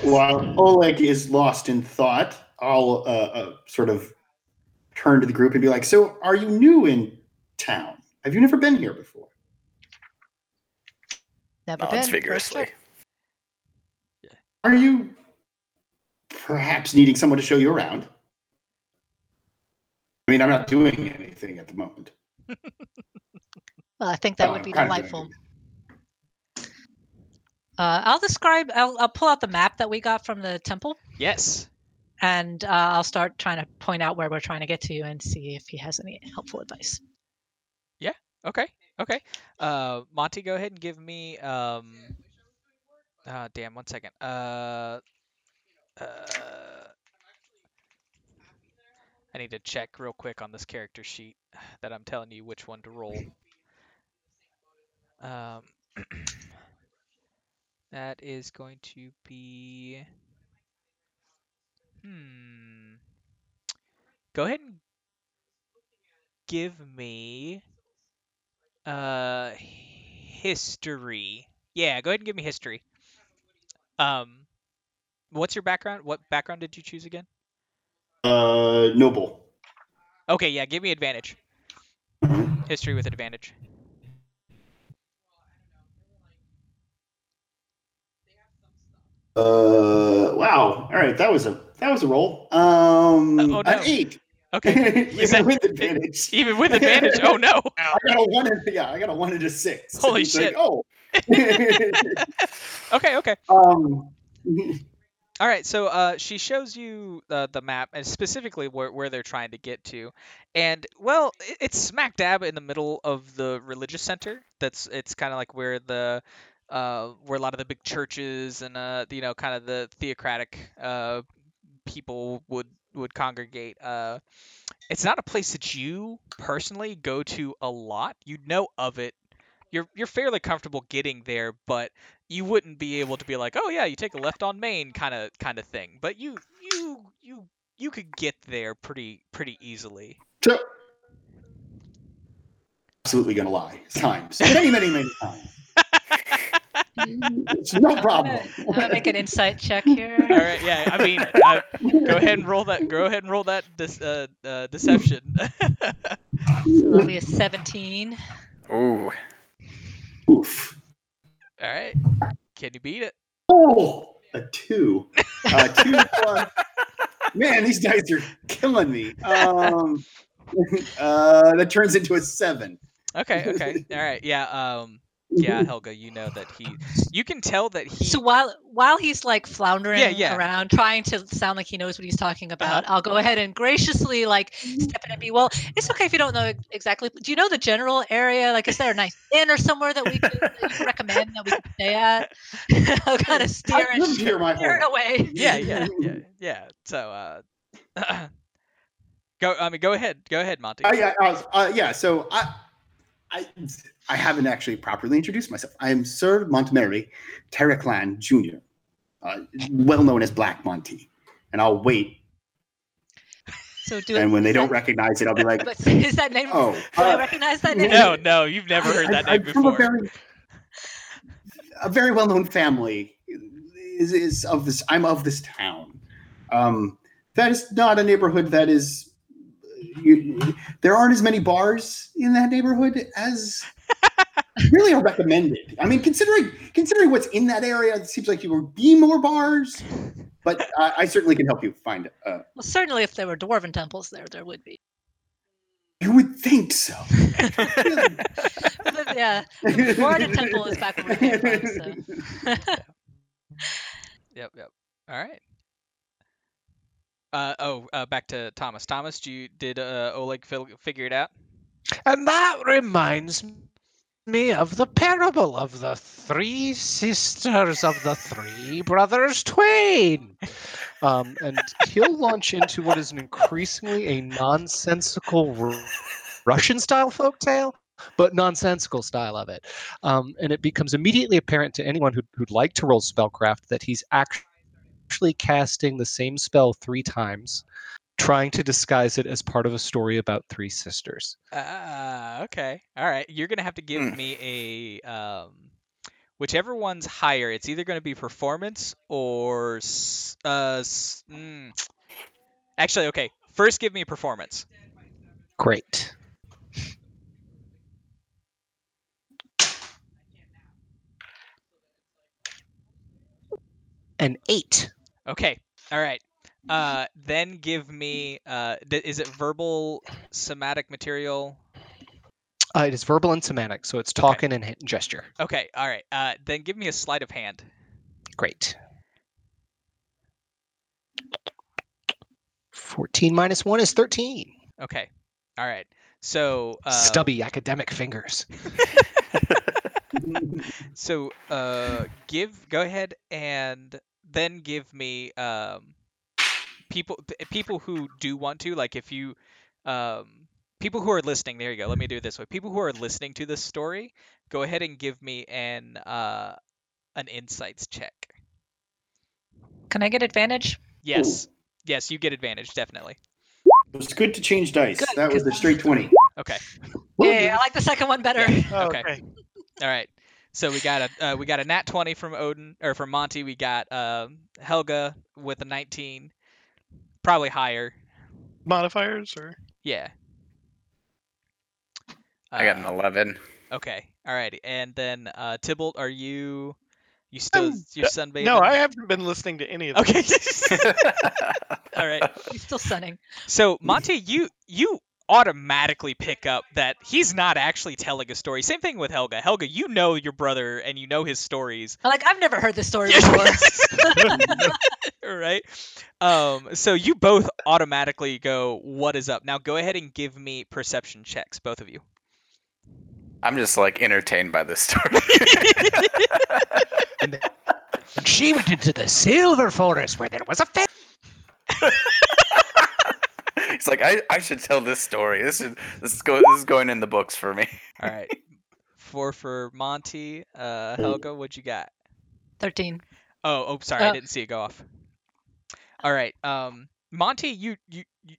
While Oleg is lost in thought, I'll uh, uh, sort of turn to the group and be like, "So, are you new in town? Have you never been here before?" Never Nods been. First vigorously. Trip. Are you perhaps needing someone to show you around? I mean, I'm not doing anything at the moment. [LAUGHS] Well, I think that Oh, would be I'm kind of doing delightful. Uh, I'll describe. I'll, I'll pull out the map that we got from the temple, Yes. and uh, I'll start trying to point out where we're trying to get to, and see if he has any helpful advice. Yeah. Okay. Okay. Uh, Monty, go ahead and give me. Um. Uh, damn. One second. Uh. Uh. I need to check real quick on this character sheet [SIGHS] that I'm telling you which one to roll. Um. [CLEARS THROAT] that is going to be. Hmm. Go ahead and give me uh history. Yeah, go ahead and give me history. Um what's your background? What background did you choose again? Uh, noble. Okay, yeah, give me advantage. History with advantage. Uh, wow. All right, that was a that was a roll. Um, oh, no. an eight. Okay. [LAUGHS] Even Is that- with advantage. [LAUGHS] Even with advantage. Oh no. [LAUGHS] I got a one. And, yeah, I got a one and a six. Holy It's like, shit. oh. Okay, okay. um. All right, so uh, she shows you uh, the map and specifically where, where they're trying to get to, and well, i- it's smack dab in the middle of the religious center. That's it's kind of like where the uh, where a lot of the big churches and uh, you know kind of the theocratic uh, people would would congregate. Uh, it's not a place that you personally go to a lot. You know of it. You're you're fairly comfortable getting there, but you wouldn't be able to be like, oh yeah, you take a left on Main kind of kind of thing. But you you you you could get there pretty pretty easily. So, absolutely gonna lie. Times many, many, many times. It's [LAUGHS] no problem. I'm gonna make an insight check here. All right, yeah. I mean, uh, go ahead and roll that. Go ahead and roll that dis, uh, uh, deception. [LAUGHS] It'll be a 17. Ooh. Oof. All right. Can you beat it? Oh, a two. Uh, two plus. [LAUGHS] Man, these dice are killing me. Um, [LAUGHS] uh, that turns into a seven. Okay. Okay. All right. Yeah. Um. Yeah, [LAUGHS] Helga, you know that he. You can tell that he. So while while he's like floundering yeah. around, trying to sound like he knows what he's talking about, I'll go ahead and graciously like step in and be, well, it's okay if you don't know exactly. Do you know the general area? Like, is there a nice inn or somewhere that we could that [LAUGHS] recommend that we could stay at? [LAUGHS] I'll kind of steer I've it, my steer it away. yeah, yeah, yeah, yeah. So, uh, [CLEARS THROAT] go. I mean, go ahead. Go ahead, Monty. Uh, yeah, I was, uh, yeah. So I, I, I haven't actually properly introduced myself. I am Sir Montgomery Terraclan Jr., uh, well known as Black Monty. And I'll wait, So do and it. when they don't that- [LAUGHS] recognize it, I'll be like, But is that name? "Oh, do I uh, recognize that name? no, no, you've never heard that I, name I'm from a before. very, a very well-known family. Is, is of this? I'm of this town. Um, that is not a neighborhood that is. You, there aren't as many bars in that neighborhood as really are recommended. I mean, considering considering what's in that area, it seems like you would be more bars. But I, I certainly can help you find. Uh, Well, certainly, if there were dwarven temples there, there would be. you would think so. But [LAUGHS] yeah, the Florida temple is back where we came from. So. [LAUGHS] Yep, yep. All right. Uh, oh, uh, back to Thomas. Thomas, do you, did uh, Oleg fil- figure it out? And that reminds me of the parable of the three sisters of the three brothers twain. Um, and he'll launch into what is an increasingly a nonsensical R- Russian style folktale, but nonsensical style of it. Um, and it becomes immediately apparent to anyone who'd, who'd like to roll spellcraft that he's actually casting the same spell three times, trying to disguise it as part of a story about three sisters. Ah, okay. All right. You're gonna have to give Hmm. me a um, whichever one's higher. It's either gonna be performance or uh. mm. Actually, okay. First, give me a performance. Great. An eight. Okay. All right. Uh, then give me uh, th- is it verbal somatic material? Uh, it is verbal and somatic, so it's talking and hand gesture. Okay, all right. Uh, then give me a sleight of hand. Great. 14 minus 1 is 13. Okay, all right. So uh, Stubby academic fingers. [LAUGHS] [LAUGHS] So uh, give go ahead and then give me um, people people who do want to like if you um, people who are listening. There you go. Let me do it this way. People who are listening to this story, go ahead and give me an uh, an insights check. Can I get advantage? Yes, yes, you get advantage definitely. It was good to change dice. Good, that was the straight 20. Okay. Yeah, I like the second one better. Yeah. Oh, Okay. okay. All right. So we got a uh, we got a nat 20 from Odin or from Monty. We got um, Helga with a 19, probably higher. Modifiers or Yeah. I got an Uh, 11. Okay. Alrighty. And then uh, Tybalt, are you you still Um, your sunbathing? no, I haven't been listening to any of them. [LAUGHS] [LAUGHS] Okay. All right. He's still sunning. So Monty, you you automatically pick up that he's not actually telling a story. Same thing with Helga. Helga, you know your brother and you know his stories. Like, I've never heard this story [LAUGHS] before. [LAUGHS] right? Um, so you both automatically go, "What is up?" Now go ahead and give me perception checks, both of you. I'm just like entertained by this story. [LAUGHS] And she went into the silver forest where there was a fa- He's like, I, I should tell this story. This is this is go this is going in the books for me. [LAUGHS] All right. Four for Monty. Uh, Helga, what you got? Thirteen. Oh, oh, sorry, I Uh, didn't see it go off. All right, um, Monty, you, you, you,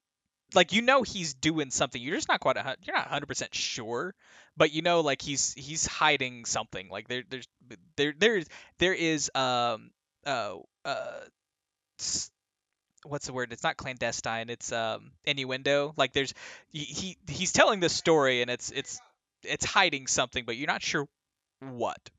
like you know he's doing something. You're just not quite a, hun- you're not 100 percent sure, but you know like he's he's hiding something. Like there there's there there's there is um uh uh s- what's the word? It's not clandestine. It's um innuendo. Like there's he, he he's telling this story and it's it's it's hiding something, but you're not sure what.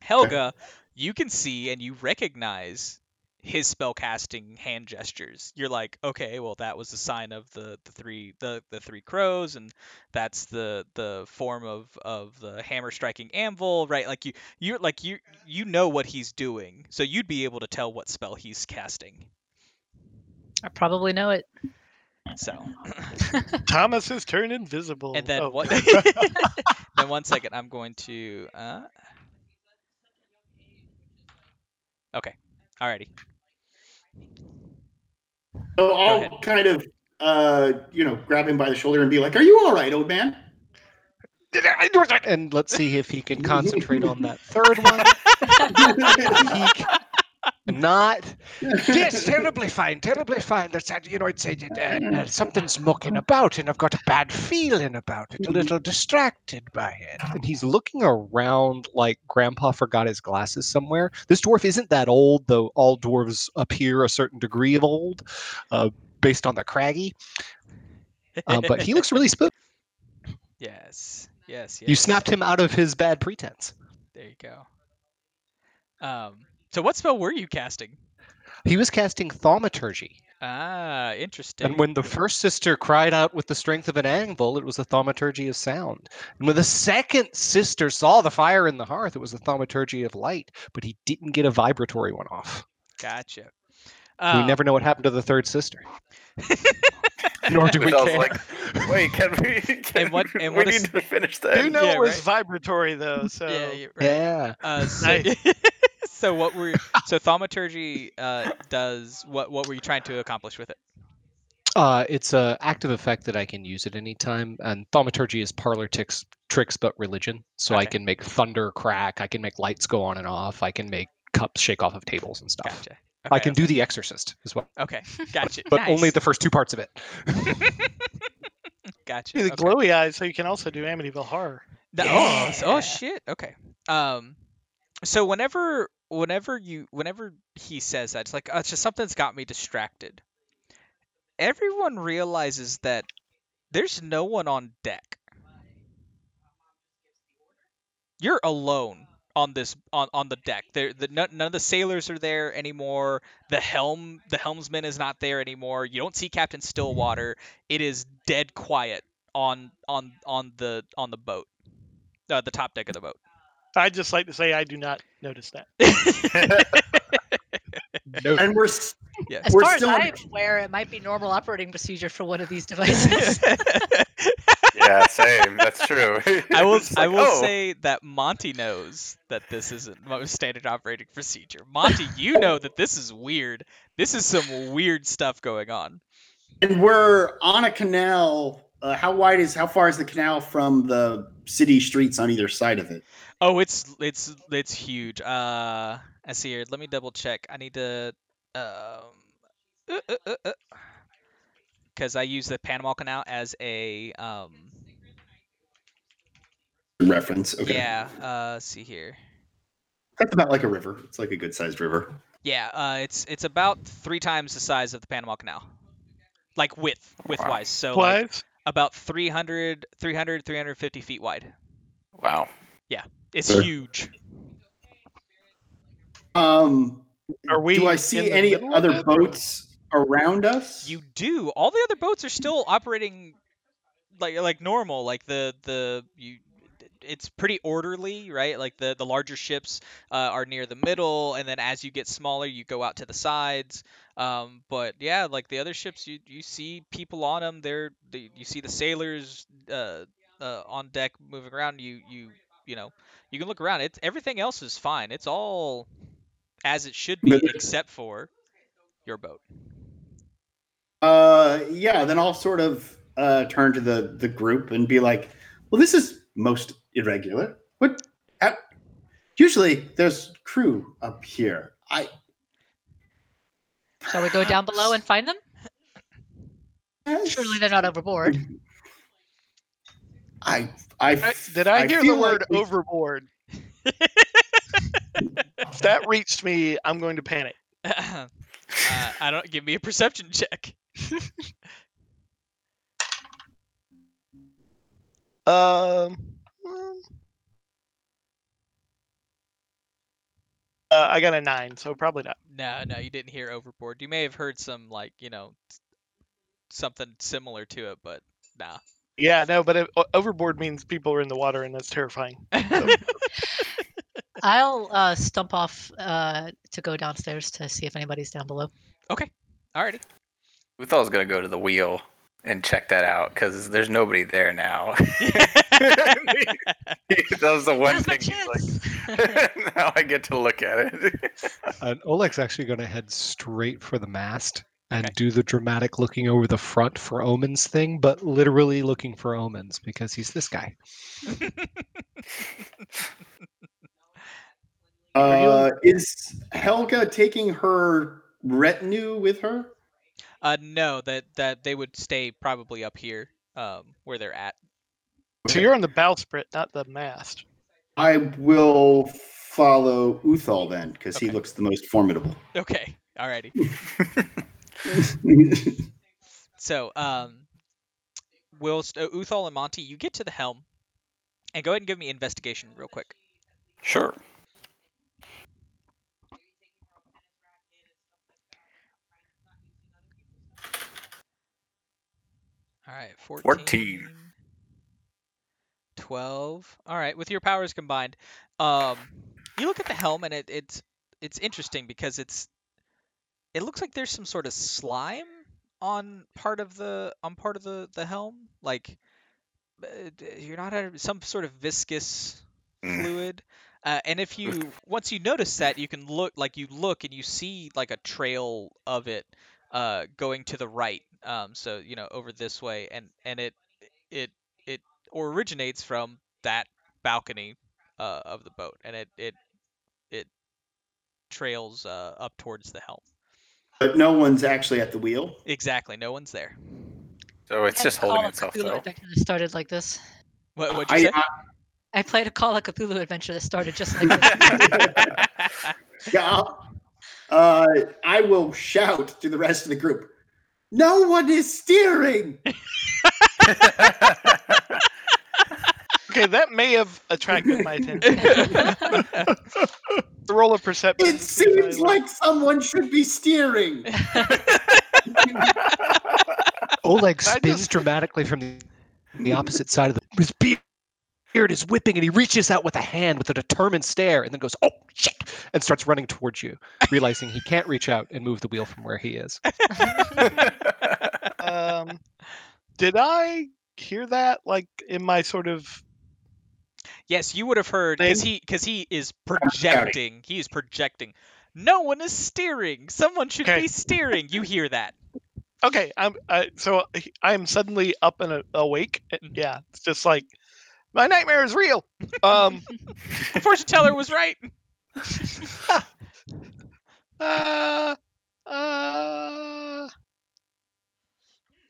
Helga, you can see and you recognize his spellcasting hand gestures. You're like, okay, well that was the sign of the, the three the, the three crows and that's the the form of, of the hammer striking anvil, right? Like you you're like you you know what he's doing. So you'd be able to tell what spell he's casting. I probably know it. So [LAUGHS] Thomas has turned invisible. and then Oh. what [LAUGHS] then one second, I'm going to uh Okay. Alrighty. So. I'll kind of, uh, you know, grab him by the shoulder and be like, "Are you all right, old man?" And let's see if he can concentrate on that third one. [LAUGHS] He cannot. [LAUGHS] Yes, terribly fine, terribly fine. That's that, you know, it's uh, uh, uh, something's mucking about, and I've got a bad feeling about it. A little distracted by it. And he's looking around like Grandpa forgot his glasses somewhere. This dwarf isn't that old, though. All dwarves appear a certain degree of old, uh, based on the craggy. Uh, but he looks really spooked. Yes. [LAUGHS] Yes, yes. You snapped him out of his bad pretense. There you go. Um so what spell were you casting? He was casting thaumaturgy. Ah, interesting. And when the first sister cried out with the strength of an anvil, it was a thaumaturgy of sound. And when the second sister saw the fire in the hearth, it was a thaumaturgy of light. But he didn't get a vibratory one off. Gotcha. we Um, never know what happened to the third sister. [LAUGHS] Nor do we [LAUGHS] I was care. like, Wait, can we? [LAUGHS] Can what- we, and we what need is- to finish Do that. know Yeah, it was right. vibratory though, [LAUGHS] so Yeah, you're right. yeah. Uh, so, Nice. so what were so thaumaturgy uh, does what what were you trying to accomplish with it? Uh, it's a active effect that I can use at any time, and thaumaturgy is parlor tricks, tricks but religion. So I can make thunder crack, I can make lights go on and off, I can make cups shake off of tables and stuff. Gotcha. I Okay, can do the Exorcist as well, Okay, [LAUGHS] gotcha. but only the first two parts of it. [LAUGHS] gotcha. do the okay. glowy eyes, so you can also do Amityville Horror. The- oh, oh shit. Okay. Um, so whenever whenever you whenever he says that, it's like oh, it's just something's got me distracted. Everyone realizes that there's no one on deck. You're alone on this on, on the deck. There, the none, none of the sailors are there anymore. The helm the helmsman is not there anymore. You don't see Captain Stillwater. It is dead quiet on on on the on the boat, uh, the top deck of the boat. I'd just like to say I do not notice that. [LAUGHS] Noted. And we're yeah. As We're far as still in- I'm aware, it might be normal operating procedure for one of these [LAUGHS] devices. [LAUGHS] yeah, same. That's true. [LAUGHS] I [LAUGHS] will. It's I will oh, say that Monty knows that this isn't most standard operating procedure. Monty, you know that this is weird. This is some weird stuff going on. and we're on a canal. Uh, how wide is how far is the canal from the city streets on either side of it? Oh, it's it's it's huge. Uh, I see here. Let me double check. I need to um, because I use the Panama Canal as a um. Reference. Okay. Yeah. Uh, see here. That's about like a river. It's like a good sized river. Yeah. Uh, it's it's about three times the size of the Panama Canal, like width width Wow. wise. So like, about 300, 300, 350 feet wide. wow. Yeah. It's Sure. huge. Um, Are we do I see any other it? boats around us? You do. All the other boats are still operating like like normal. Like the the you. It's pretty orderly, right? Like the the larger ships uh, are near the middle, and then as you get smaller, you go out to the sides. Um, but yeah, like the other ships, you you see people on them. They're they, you see the sailors uh, uh, on deck moving around. You you you know you can look around. It's everything else is fine. It's all as it should be, except for your boat. Uh, yeah. Then I'll sort of uh, turn to the the group and be like, "Well, this is most irregular. What? How, usually, there's crew up here. I Shall we go down below and find them? Surely they're not overboard. I I I- Did I, I hear the feel like word we- overboard? if that reached me, I'm going to panic. [LAUGHS] uh, I don't give me a perception check. Um. Uh, I got a nine, so probably not. No, no, you didn't hear overboard. You may have heard some like you know something similar to it, but nah. Yeah, no, but it, overboard means people are in the water, and that's terrifying. [LAUGHS] I'll uh, stump off uh, to go downstairs to see if anybody's down below. Okay. Alrighty. We thought I was gonna go to the wheel and check that out because there's nobody there now. [LAUGHS] [LAUGHS] that was the one Now's thing. He's like, [LAUGHS] now I get to look at it. And Oleg's actually going to head straight for the mast and Okay. do the dramatic looking over the front for omens thing, but literally looking for omens because he's this guy. Uh, is Helga taking her retinue with her? Uh, no, that that they would stay probably up here, um, where they're at. So you're on the bowsprit, not the mast. I will follow Uthal then, because he looks the most formidable. Okay. Alrighty. [LAUGHS] So, um, Will, uh, Uthal and Monty, you get to the helm, and go ahead and give me investigation real quick. sure. All right, 14, 14. 12. All right, with your powers combined, um, you look at the helm and it, it's it's interesting because it's it looks like there's some sort of slime on part of the on part of the the helm, like uh, you're not some sort of viscous Mm. fluid. Uh, and if you [LAUGHS] once you notice that, you can look like you look and you see like a trail of it uh, going to the right. Um, so you know over this way, and and it it it originates from that balcony uh, of the boat, and it it it trails uh, up towards the helm. but no one's actually at the wheel. Exactly, no one's there. So it's just holding itself Cthulhu though. adventure that started like this. What what'd you I, say? I played a Call of Cthulhu adventure that started just like this. [LAUGHS] yeah, uh, I will shout to the rest of the group. No one is steering. [LAUGHS] Okay, that may have attracted my attention. The roll of perception. It seems like someone should be steering. [LAUGHS] Oleg spins just- dramatically from the the opposite side of the his beard is whipping and he reaches out with a hand with a determined stare and then goes oh shit and starts running towards you realizing he can't reach out and move the wheel from where he is [LAUGHS] Um, did I hear that like in my sort of Yes, you would have heard because he because he is [LAUGHS] projecting. He is projecting. No one is steering. Someone should Okay. be steering. You hear that? okay? I'm I, so I'm suddenly up and awake. Uh, Mhm. Yeah, it's just like my nightmare is real. Um, [LAUGHS] The fortune teller was right. [LAUGHS] [LAUGHS] uh, uh,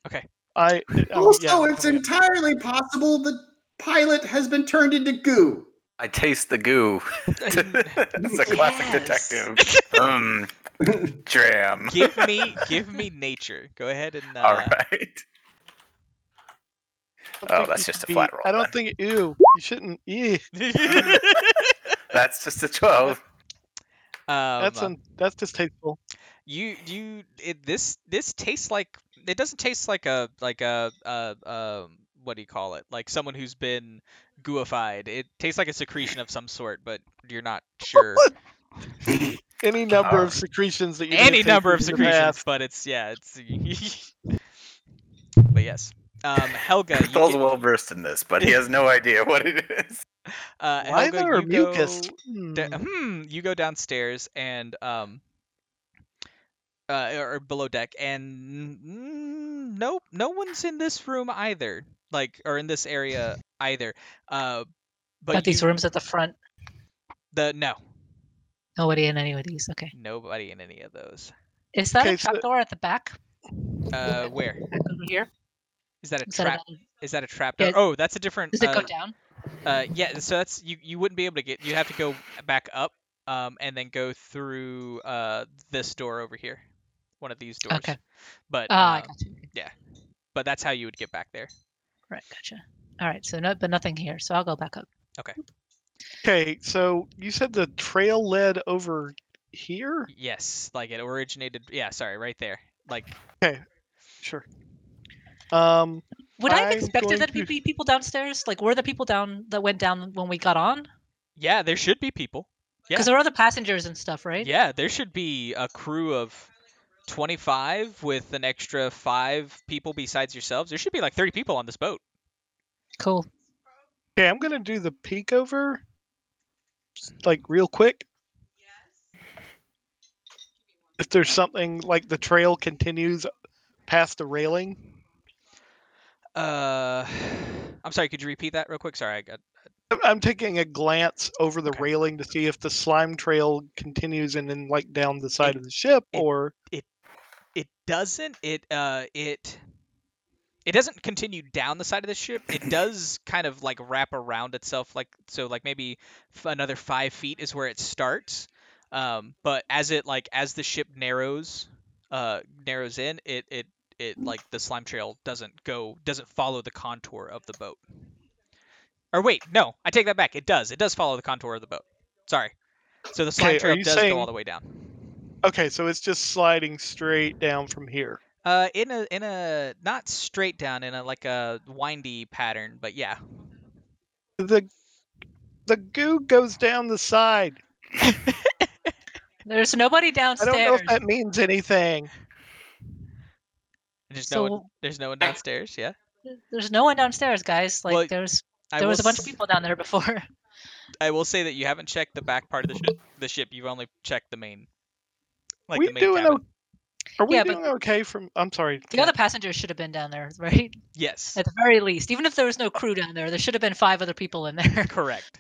Okay. I oh, Also, yeah, it's entirely possible the pilot has been turned into goo. I taste the goo. It's a classic Yes. detective. Um, dram. Give me give me nature. Go ahead and uh, All right. I don't Oh, that's just should a flat roll I don't then. think ew. You shouldn't. Ew. [LAUGHS] That's just a 12. [LAUGHS] um, That's un, that's distasteful. you you it, this this tastes like it doesn't taste like a like a uh um what do you call it like someone who's been gooified it tastes like a secretion of some sort but you're not sure [LAUGHS] Any number Uh, of secretions that you any number of taken in the secretions but it's yeah it's but yes um helga [LAUGHS] you Thrall's get- well versed in this, but he has no idea [LAUGHS] what it is. uh helga, Lima or you mucus? go Hmm. da- hmm, you go downstairs and um uh, or or below deck and mm, no no one's in this room either like or in this area either uh but But these rooms at the front, the no nobody in any of these. Okay. nobody in any of those Is that Okay, a so- trapdoor at the back? uh where over here? Is that a Is that trap another- is that a trap Yeah, oh that's a different Does it go uh, down? uh yeah so that's you you wouldn't be able to get you have to go back up um and then go through uh this door over here one of these doors Okay. but Ah, I uh, got you. Yeah, but that's how you would get back there Right, gotcha. All right, so no, but nothing here. So I'll go back up. Okay, Okay. so you said the trail led over here? Yes, like it originated. Yeah, sorry, right there. Like, Okay. Sure. Um, Would I have I'm expected going there to to- be people downstairs? Like, were the people down that went down when we got on? yeah, there should be people. Yeah. Because there are other passengers and stuff, right? Yeah, there should be a crew of 25 with an extra five people besides yourselves. There should be like 30 people on this boat. Cool. okay, I'm gonna do the peek over, just, like real quick. If there's something like the trail continues past the railing, Uh, [SIGHS] I'm sorry. Could you repeat that real quick? Sorry, I got. I'm- I'm taking a glance over the Okay. railing to see if the slime trail continues and then like down the side of the ship, it- or It it doesn't. It uh it. It doesn't continue down the side of the ship. It [CLEARS THROAT] does kind of like wrap around itself, like so, like maybe another five feet is where it starts. Um, but as it like as the ship narrows, uh, narrows in, it it it like the slime trail doesn't go doesn't follow the contour of the boat. Or wait, no, I take that back. It does. It does follow the contour of the boat. Sorry. So the slime Okay, trail you does go all the way down. okay, so it's just sliding straight down from here. Uh, in a in a not straight down, in a like a windy pattern, but yeah. The the goo goes down the side. [LAUGHS] There's nobody downstairs. I don't know if that means anything. There's no one, there's no one downstairs. Yeah. there's no one downstairs, guys. Like Well, there's there will was a bunch of people down there before. [LAUGHS] I will say that you haven't checked the back part of the ship. The ship. You've only checked the main. Like we the main doing cabin. o- Are we Yeah, but- doing okay from? I'm sorry. The Kat. other passengers should have been down there, [LAUGHS] right? Yes. At the very least, even if there was no crew down there, there should have been five other people in there. [LAUGHS] Correct.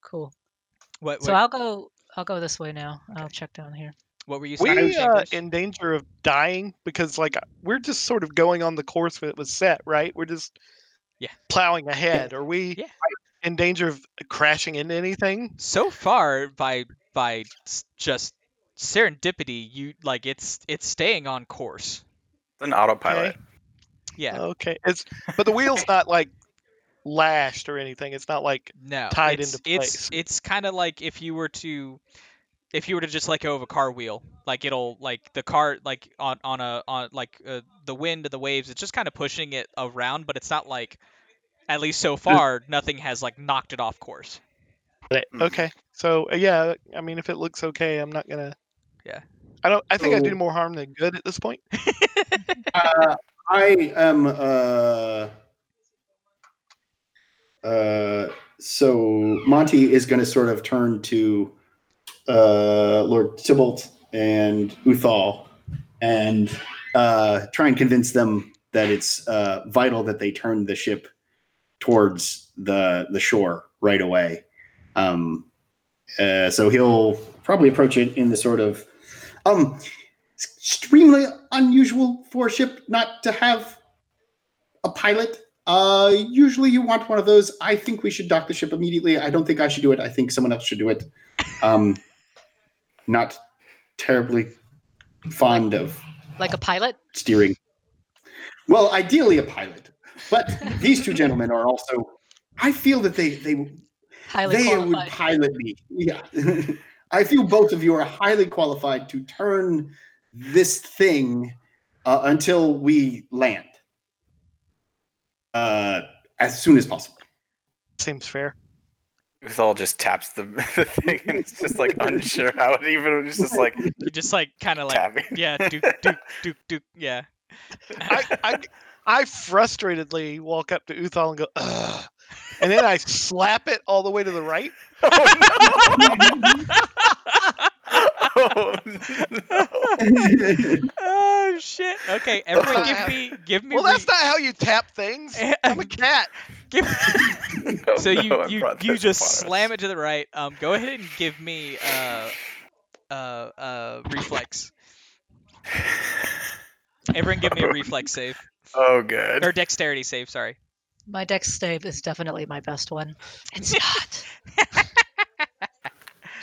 cool. What So I'll go. I'll go this way now. I'll check down here. What were you saying? we uh, in danger of dying because like we're just sort of going on the course that was set, right? We're just Yeah. plowing ahead. Are we Yeah. in danger of crashing into anything? so far by by just serendipity, you like it's it's staying on course. It's an autopilot. Okay. Yeah. Okay. It's but the wheel's not like lashed or anything. It's not like No, tied it's, into It's it's kind of like if you were to if you were to just let go of a car wheel, like it'll like the car like on on a on like uh, the wind and the waves, it's just kind of pushing it around, but it's not like at least so far nothing has like knocked it off course. Mm. Okay. So uh, yeah, I mean, if it looks okay, I'm not gonna. Yeah. I don't. I think I do more harm than good at this point. [LAUGHS] Uh, I am. Uh, uh, so Monty is going to sort of turn to uh, Lord Tybalt and Uthal and uh, try and convince them that it's uh, vital that they turn the ship towards the the shore right away. Um, uh, so he'll probably approach it in the sort of um, extremely unusual for a ship not to have a pilot. Uh, usually you want one of those. I think we should dock the ship immediately. I don't think I should do it. I think someone else should do it. Um, not terribly fond of Like a pilot? steering. Well, ideally a pilot, but [LAUGHS] these two gentlemen are also. I feel that they they Highly they would pilot me. Yeah. [LAUGHS] I feel both of you are highly qualified to turn this thing uh, until we land uh, as soon as possible. Seems fair. Uthal just taps the, [LAUGHS] the thing and it's just like unsure how it even it's just like You just like kind of like tapping. yeah, [LAUGHS] duke duke duke duke yeah. I, I, I frustratedly walk up to Uthal and go, Ugh. and then I slap it all the way to the right. [LAUGHS] oh no. oh shit. Okay, everyone uh, give me give me Well, re- that's not how you tap things. I'm a cat. Give [LAUGHS] Oh, so you no, you, you just upon slam it to the right. Um, go ahead and give me uh uh uh reflex. Everyone, give me a reflex [LAUGHS] save Oh good. or dexterity save. Sorry. My dex save is definitely my best one. It's [LAUGHS] not.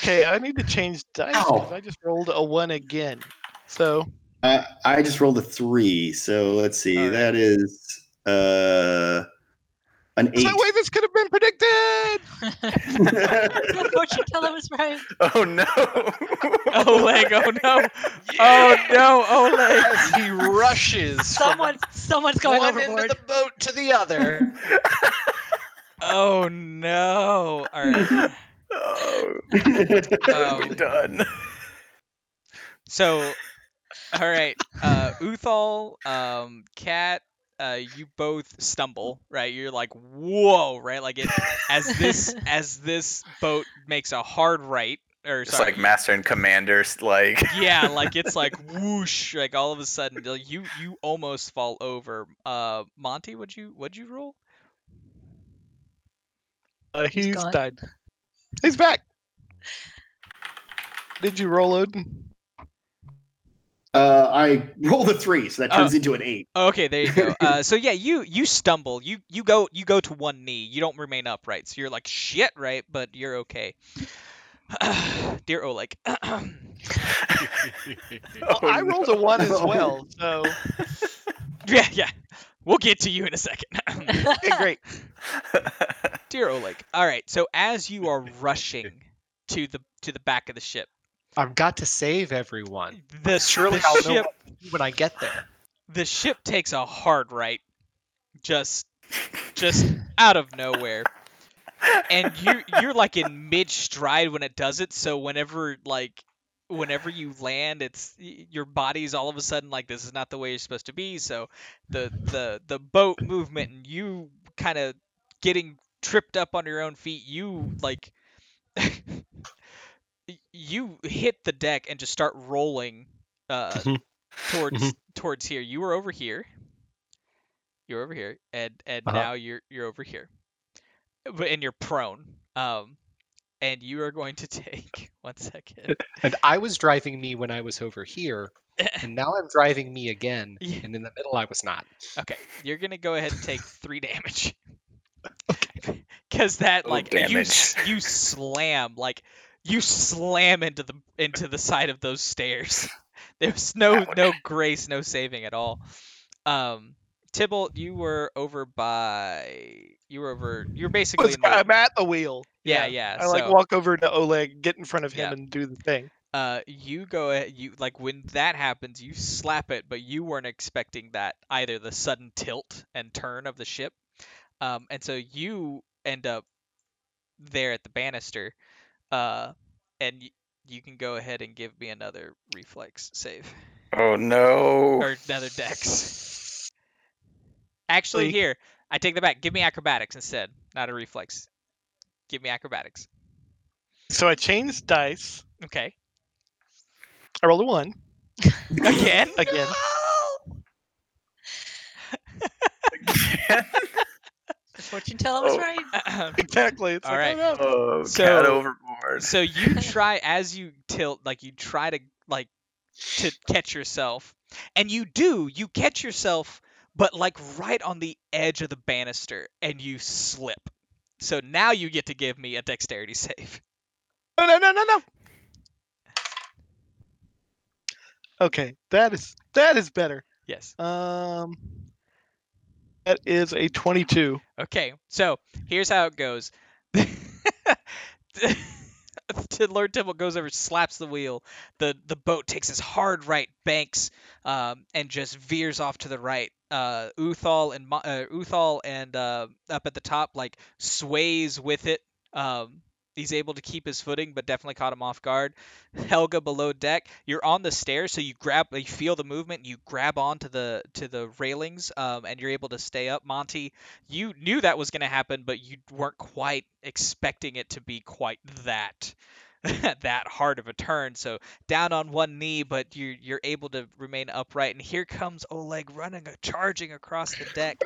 Okay, I need to change dice because Ow. I just rolled a one again. So Uh, I just rolled a three, so let's see. All right. That is uh, an there's eight. no way this could have been predicted. Fortune teller was right. Oh no. [LAUGHS] Oleg, [LAUGHS] oh no. Oh no, Oleg. As he rushes from Someone, someone's going one end of the boat to the other. [LAUGHS] Oh no. All right. Oh, Um, done. So, all right, uh, Uthal, um, Cat, uh, you both stumble, right? You're like, whoa, right? Like it as this [LAUGHS] as this boat makes a hard right, or It's sorry, like master and commanders like [LAUGHS] yeah, like it's like whoosh, like all of a sudden, like, you you almost fall over. Uh, Monty, would you would you roll? Uh, he's gone. died. He's back. Did you roll Odin? Uh, I [LAUGHS] roll the three, so that turns Oh. into an eight. Okay, there you go. [LAUGHS] Uh, so yeah, you you stumble. You you go you go to one knee. You don't remain upright. So you're like shit, right? But you're okay. [SIGHS] Dear Oleg. Well, [CLEARS THROAT] [LAUGHS] I rolled a one as well. So yeah, yeah. We'll get to you in a second. okay, great. Dear Oleg. All right. So as you are rushing to the to the back of the ship, I've got to save everyone. the, Surely the I'll know ship when I get there. the ship takes a hard right, just just out of nowhere. And you you're like in mid stride when it does it. So whenever like whenever you land, it's your body's all of a sudden like this is not the way you're supposed to be. So the the the boat movement and you kind of getting tripped up on your own feet, you like [LAUGHS] you hit the deck and just start rolling uh Mhm. towards Mhm. towards here. You were over here. You're over here, and and Uh-huh. now you're you're over here, but and you're prone. Um, and you are going to [LAUGHS] take [LAUGHS] one second. [LAUGHS] And I was driving me when I was over here, and now I'm driving me again. Yeah. And in the middle, I was not. Okay, you're gonna go ahead and take three damage. Because that Oh, like you damage. you slam like you slam into the into the side of those stairs. [LAUGHS] There's no no grace, no saving at all. Um, Tybalt, you were over by you were over you're basically the, I'm at the wheel. yeah yeah. I like so- walk over to Oleg, get in front of him, Yeah. and do the thing. uh, you go you like when that happens, you slap it, but you weren't expecting that either the sudden tilt and turn of the ship, um, and so you end up there at the banister, uh, and y- you can go ahead and give me another reflex save Oh no. or another dex. Actually, Like- here I take that back. Give me acrobatics instead, not a reflex. Give me acrobatics. So I changed dice. Okay. I rolled a one Again. [LAUGHS] again. [LAUGHS] The fortune teller was Oh. right. [LAUGHS] Exactly. It's All like, right. oh, no. oh, So- cat overboard. so you [LAUGHS] try as you tilt like you try to like to catch yourself and you do you catch yourself but like right on the edge of the banister and you slip so now you get to give me a dexterity save No, no, no, no, no. Okay, that is that is better. yes Um, that is a twenty-two. okay so here's how it goes [LAUGHS] Lord Temple goes over, slaps the wheel. The the boat takes this hard right, banks, um, and just veers off to the right. Uh, Uthal and uh, Uthal and uh, up at the top like sways with it. Um, he's able to keep his footing, but definitely caught him off guard. Helga below deck. You're on the stairs, so you grab, you feel the movement, you grab onto the to the railings, um, and you're able to stay up. Monty, you knew that was going to happen, but you weren't quite expecting it to be quite that [LAUGHS] that hard of a turn. So down on one knee, but you're you're able to remain upright. And here comes Oleg running, charging across the deck,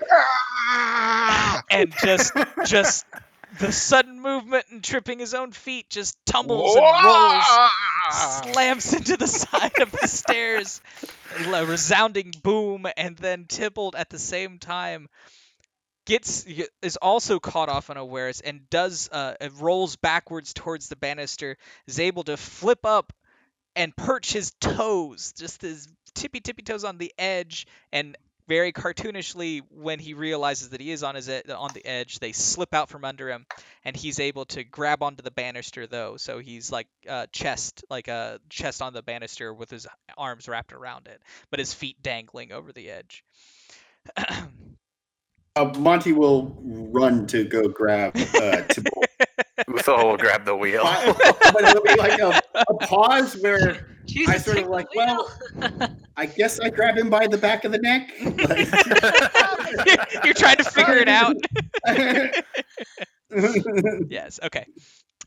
[LAUGHS] and just just the sudden movement and tripping his own feet just tumbles and rolls slams into the [LAUGHS] side of the stairs, a resounding boom, and then Tybalt at the same time gets is also caught off unawares and does uh, it rolls backwards towards the banister, is able to flip up and perch his toes, just his tippy tippy toes on the edge, and very cartoonishly when he realizes that he is on his on the edge, they slip out from under him, and he's able to grab onto the banister though. So he's like uh, chest, like a chest on the banister with his arms wrapped around it, but his feet dangling over the edge. [CLEARS THROAT] Uh, Monty will run to go grab uh. Uthal will grab the wheel. but it'll be like a, a pause where Jesus, sort of like, well, [LAUGHS] I guess I grab him by the back of the neck. [LAUGHS] You're trying to figure it out. [LAUGHS] Yes. Okay.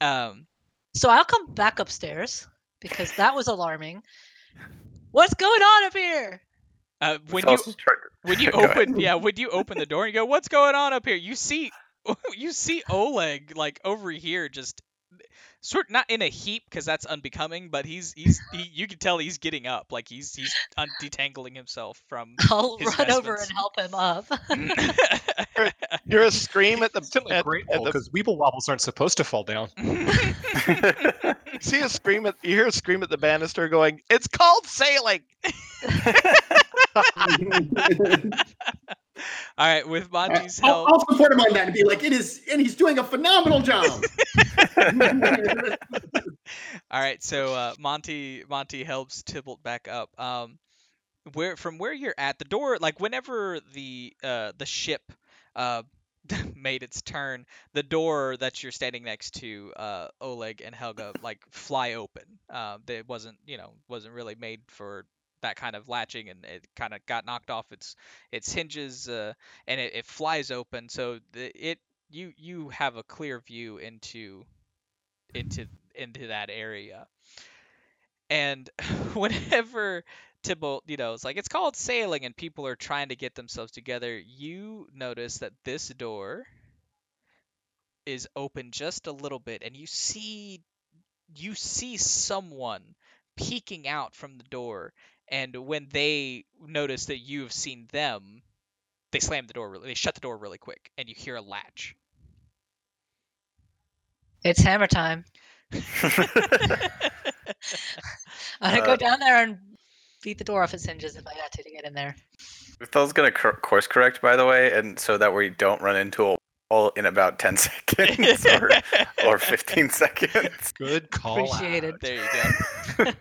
Um. So I'll come back upstairs because that was alarming. What's going on up here? Uh, when you Uthal's trying when you Go ahead. open yeah when you open the door and you go what's going on up here you see [LAUGHS] you see oleg like over here just sort not in a heap because that's unbecoming but he's he's he, you can tell he's getting up like he's he's un- detangling himself from [LAUGHS] I'll His run over and help him up. You're a scream at the Simply at, grateful at the because weeble wobbles aren't supposed to fall down. [LAUGHS] see a scream at you hear a scream at the banister going, It's called sailing. All right with monty's I'll, help I'll support him on that and be like, it is, and he's doing a phenomenal job. [LAUGHS] All right, so uh, Monty Monty helps Tybalt back up. Um, where from where you're at the door, like whenever the uh the ship uh [LAUGHS] made its turn, the door that you're standing next to, uh, Oleg and Helga, like fly open. Um, it wasn't you know wasn't really made for that kind of latching, and it kind of got knocked off its its hinges, uh, and it, it flies open. So the, it you you have a clear view into into into that area. And [LAUGHS] whenever Tybalt, you know, it's like it's called sailing and people are trying to get themselves together, you notice that this door is open just a little bit and you see you see someone peeking out from the door and when they notice that you've seen them they slam the door really they shut the door really quick and you hear a latch It's hammer time. [LAUGHS] [LAUGHS] I'm gonna Uh, go down there and beat the door off its hinges if I got to to get in there. Uthal's gonna cor- course correct, by the way, and so that we don't run into a wall in about ten [LAUGHS] seconds or, or fifteen seconds. Good call. Appreciated. out. there you go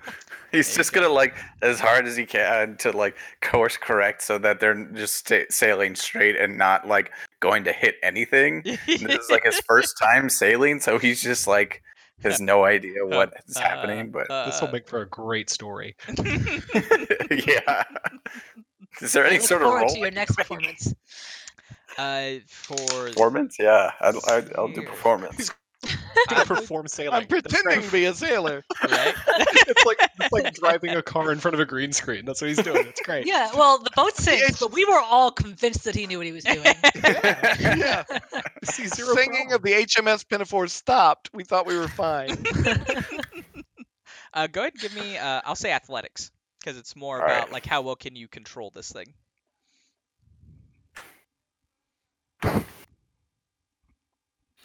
[LAUGHS] He's just gonna like as hard as he can to like course correct so that they're just sta sailing straight and not like going to hit anything. [LAUGHS] And this is like his first time sailing, so he's just like has no idea [LAUGHS] what is happening. But This will Uh, make for a great story. yeah, is there any sort of role to your next performance. uh, for performance? Yeah, I'd, I'd, I'll do performance. [LAUGHS] To perform sailing. I'm pretending to be a sailor. [LAUGHS] right. [LAUGHS] it's like it's like driving a car in front of a green screen. That's what he's doing. It's great. Yeah, well, the boat sinks, but we were all convinced that he knew what he was doing. Yeah. See Singing problem. of the HMS Pinafore stopped. We thought we were fine. uh, go ahead and give me. Uh, I'll say athletics because it's more All right. about like how well can you control this thing.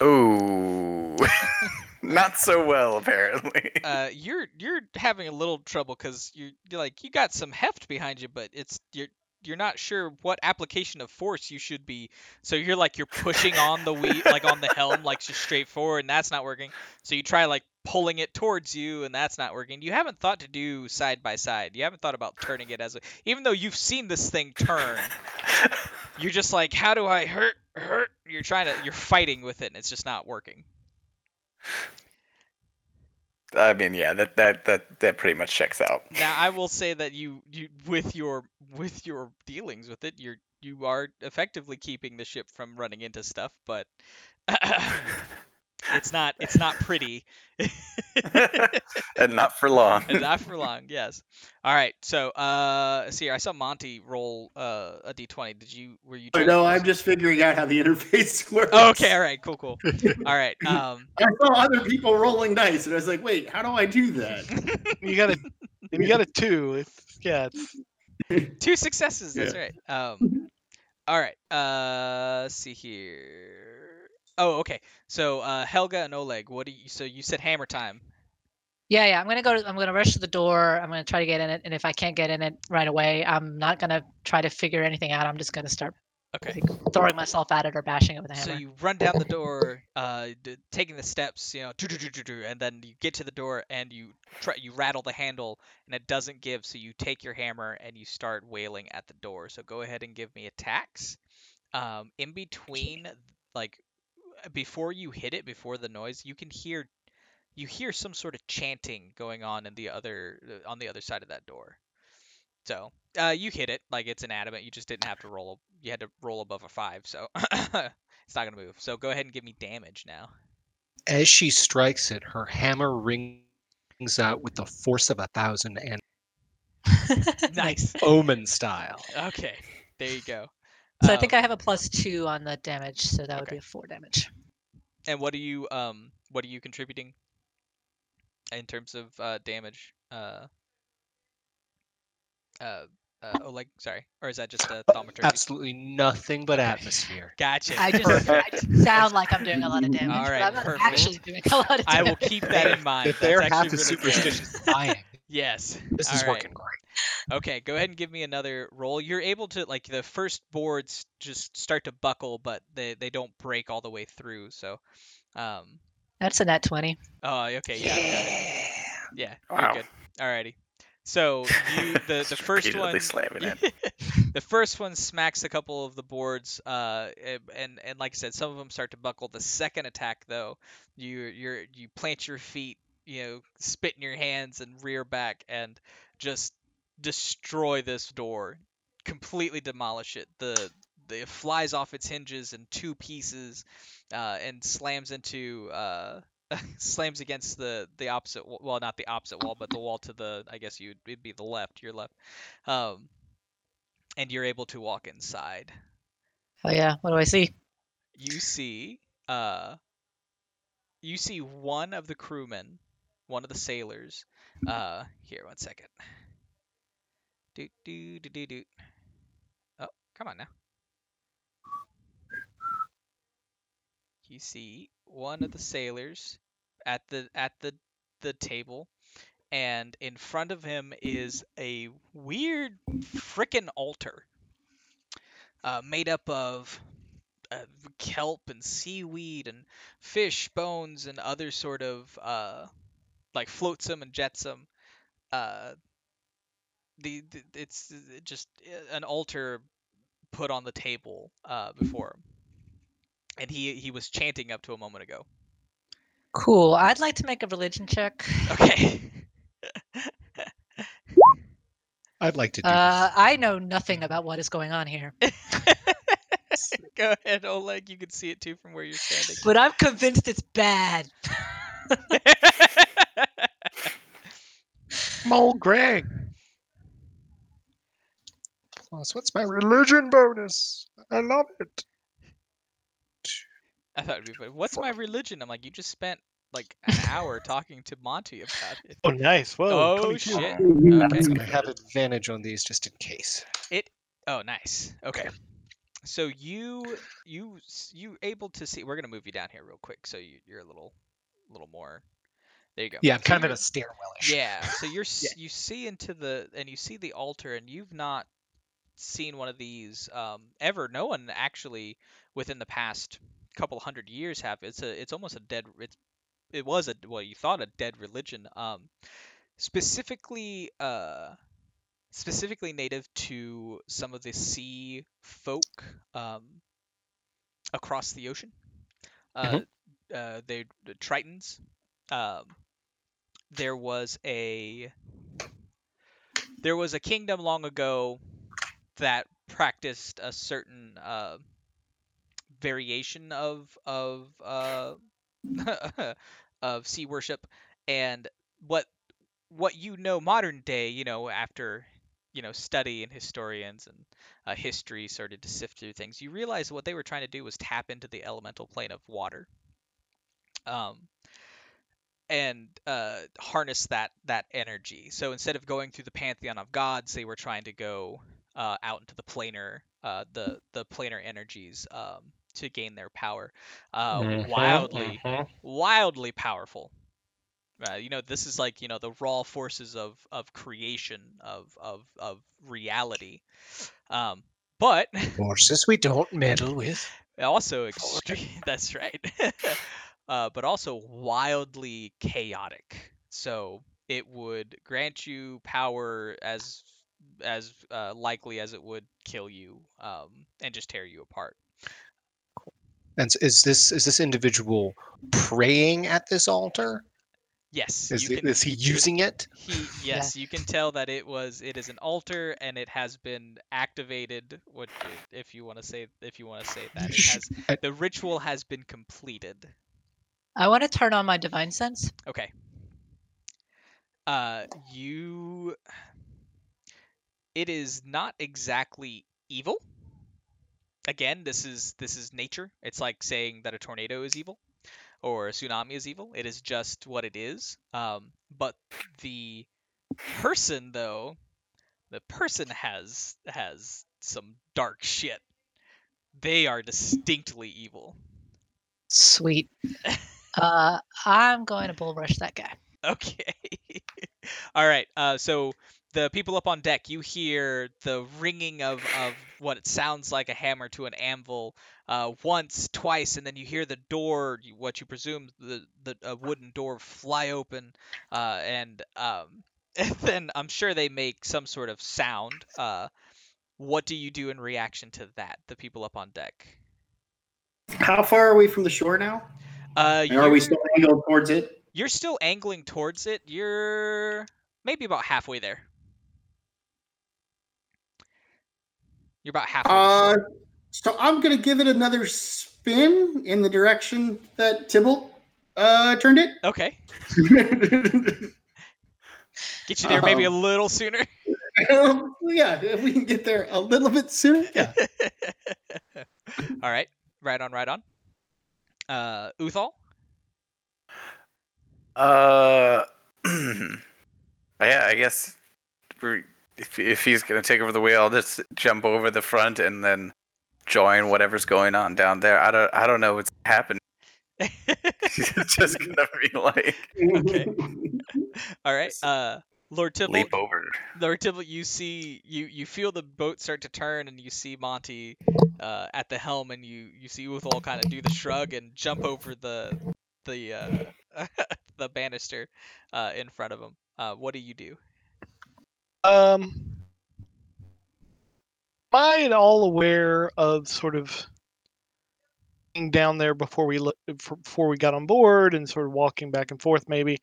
Ooh, [LAUGHS] not so well apparently. [LAUGHS] Uh, you're you're having a little trouble because you're like you got some heft behind you, but it's you're you're not sure what application of force you should be. So you're like you're pushing on the wheel, like on the helm, like just straight forward, and that's not working. So you try like pulling it towards you, and that's not working. You haven't thought to do side by side. You haven't thought about turning it as a, even though you've seen this thing turn. You're just like, how do I hurt hurt? You're trying to you're fighting with it, and it's just not working. I mean, yeah, that that that that pretty much checks out. Now I will say that you you with your with your dealings with it, you're you are effectively keeping the ship from running into stuff, but [LAUGHS] [LAUGHS] it's not it's not pretty. [LAUGHS] and not for long. and not for long, yes. All right, so uh see here, I saw Monty roll uh a D twenty. Did you were you trying to no, I'm just figuring out how the interface [LAUGHS] works. Oh, okay, all right, cool, cool. [LAUGHS] All right. Um I saw other people rolling dice, and I was like, "Wait, how do I do that?" You got a, you got a two. It's yeah. It's, two successes, that's right. Um all right. Uh let's see here. Oh, okay. So uh Helga and Oleg, what do you so you said hammer time. Yeah, yeah. I'm gonna go. To, I'm gonna rush to the door. I'm gonna try to get in it, and if I can't get in it right away, I'm not gonna try to figure anything out. I'm just gonna start Okay. throwing myself at it or bashing it with a hammer. So you run down the door, uh, d- taking the steps, you know, do do do do do, and then you get to the door and you try, you rattle the handle and it doesn't give. So you take your hammer and you start wailing at the door. So go ahead and give me attacks. Um, in between, like before you hit it, before the noise, you can hear, you hear some sort of chanting going on in the other on the other side of that door. So uh, you hit it like it's inanimate. You just didn't have to roll. You had to roll above a five, so [COUGHS] it's not gonna move. So go ahead and give me damage now. As she strikes it, her hammer rings out with the force of a thousand and [LAUGHS] Nice. omen style. Okay, there you go. So I think Um, I have a plus two on the damage, so that would okay. be a four damage. And what are you um what are you contributing in terms of uh, damage? Uh, uh, uh, Oleg, sorry, or is that just a thaumaturgy? Absolutely nothing but atmosphere. Gotcha. I just, I just [LAUGHS] sound like I'm doing a lot of damage, All but I'm not perfect. actually doing a lot of damage. I will keep that in mind. If they're That's half actually as really superstitious as I am, Yes. this is All right. working great. Okay, go ahead and give me another roll. You're able to like the first boards just start to buckle, but they they don't break all the way through. So, um, That's a net twenty. oh, okay, yeah, yeah, yeah, Wow. you're good. Alrighty. So you [LAUGHS] the the first one slamming it. [LAUGHS] the first one smacks a couple of the boards, uh, eh, and and like I said, some of them start to buckle. The second attack, though, you you're you plant your feet, you know, spit in your hands and rear back, and just destroy this door, completely demolish it. The the it flies off its hinges in two pieces, uh, and slams into uh. [LAUGHS] slams against the the opposite wa- well not the opposite wall but the wall to the i guess you'd it'd be the left your left um and you're able to walk inside. Oh yeah. What do I see? You see, uh, you see one of the crewmen, one of the sailors. Uh, here, one second. Do do do do do. Oh, come on now. You see one of the sailors at the at the the table and in front of him is a weird frickin' altar uh, made up of uh, kelp and seaweed and fish bones and other sort of uh, like flotsam and jetsam uh, the, the it's just uh, an altar put on the table uh, before him, and he he was chanting up to a moment ago. Cool. I'd like to make a religion check. Okay. [LAUGHS] I'd like to do Uh, I know nothing about what is going on here, [LAUGHS] Go ahead, Oleg. You can see it too from where you're standing. but I'm convinced it's bad. [LAUGHS] Mole Greg. Plus, what's my religion bonus? I love it. I thought it'd be funny. What's my religion? I'm like, you just spent like an hour talking to Monty about it. Oh, nice. Whoa. Oh shit. Okay. I'm gonna have advantage on these just in case. It. Oh, nice. Okay. So you you you able to see? We're gonna move you down here real quick, so you, you're a little little more. There you go. Yeah, I'm So kind of in a stairwellish. Yeah. So you're [LAUGHS] s you see into the and you see the altar, and you've not seen one of these um, ever. No one actually within the past couple hundred years have. It's a it's almost a dead. It's it was a well you thought a dead religion. Um, specifically uh specifically native to some of the sea folk um across the ocean. Uh, uh, they the Tritons. Um, there was a there was a kingdom long ago that practiced a certain uh, variation of of uh, [LAUGHS] of sea worship, and what what you know modern day, you know, after you know study and historians and uh, history started to sift through things, you realize what they were trying to do was tap into the elemental plane of water. Um, and uh, harness that that energy. So instead of going through the pantheon of gods, they were trying to go uh, out into the planar, uh, the the planar energies um, to gain their power. Uh, Mhm, wildly, mhm. wildly powerful. Uh, you know, this is like you know the raw forces of of creation of of of reality. Um, but Forces we don't meddle with. [LAUGHS] also extreme. [LAUGHS] That's right. [LAUGHS] uh, but also wildly chaotic. So it would grant you power as as uh, likely as it would kill you um, and just tear you apart. And is this is this individual praying at this altar? Yes, Is, can. is he using it? He yes, you can tell that it was it is an altar and it has been activated. What if you want to say if you want to say that it has the ritual has been completed. I want to turn on my divine sense. Okay. Uh, you. It is not exactly evil. Again, this is this is nature. It's like saying that a tornado is evil or a tsunami is evil. It is just what it is. Um, but the person, though, the person has has some dark shit. They are distinctly evil. Sweet. [LAUGHS] Uh, I'm going to bull rush that guy. Okay. [LAUGHS] All right. Uh, so the people up on deck, you hear the ringing of, of what it sounds like a hammer to an anvil uh, once, twice, and then you hear the door, what you presume the, the a wooden door, fly open, uh, and um, [LAUGHS] and then I'm sure they make some sort of sound. Uh, what do you do in reaction to that? The people up on deck. How far are we from the shore now? Uh, are we still angled towards it? You're still angling towards it. You're maybe about halfway there. You're about halfway. Uh, so I'm gonna give it another spin in the direction that Tybalt uh, turned it. Okay. [LAUGHS] Get you there maybe a Um, little sooner. Um, [LAUGHS] yeah, if we can get there a little bit sooner. Yeah. [LAUGHS] All right. Right on, right on. Uh, Uthal? Uh, [CLEARS THROAT] yeah, I guess we're, if if he's gonna take over the wheel, I'll just jump over the front and then join whatever's going on down there. I don't I don't know what's happening. [LAUGHS] it's just [LAUGHS] gonna be like Okay. All right. Uh, Lord Tybalt, leap over. Lord Tybalt, you see, you you feel the boat start to turn, and you see Monty uh, at the helm, and you you see Uthal kind of do the shrug and jump over the the uh, [LAUGHS] the banister uh, in front of him. Uh, what do you do? Um, am I at all aware of sort of being down there before we look before we got on board and sort of walking back and forth maybe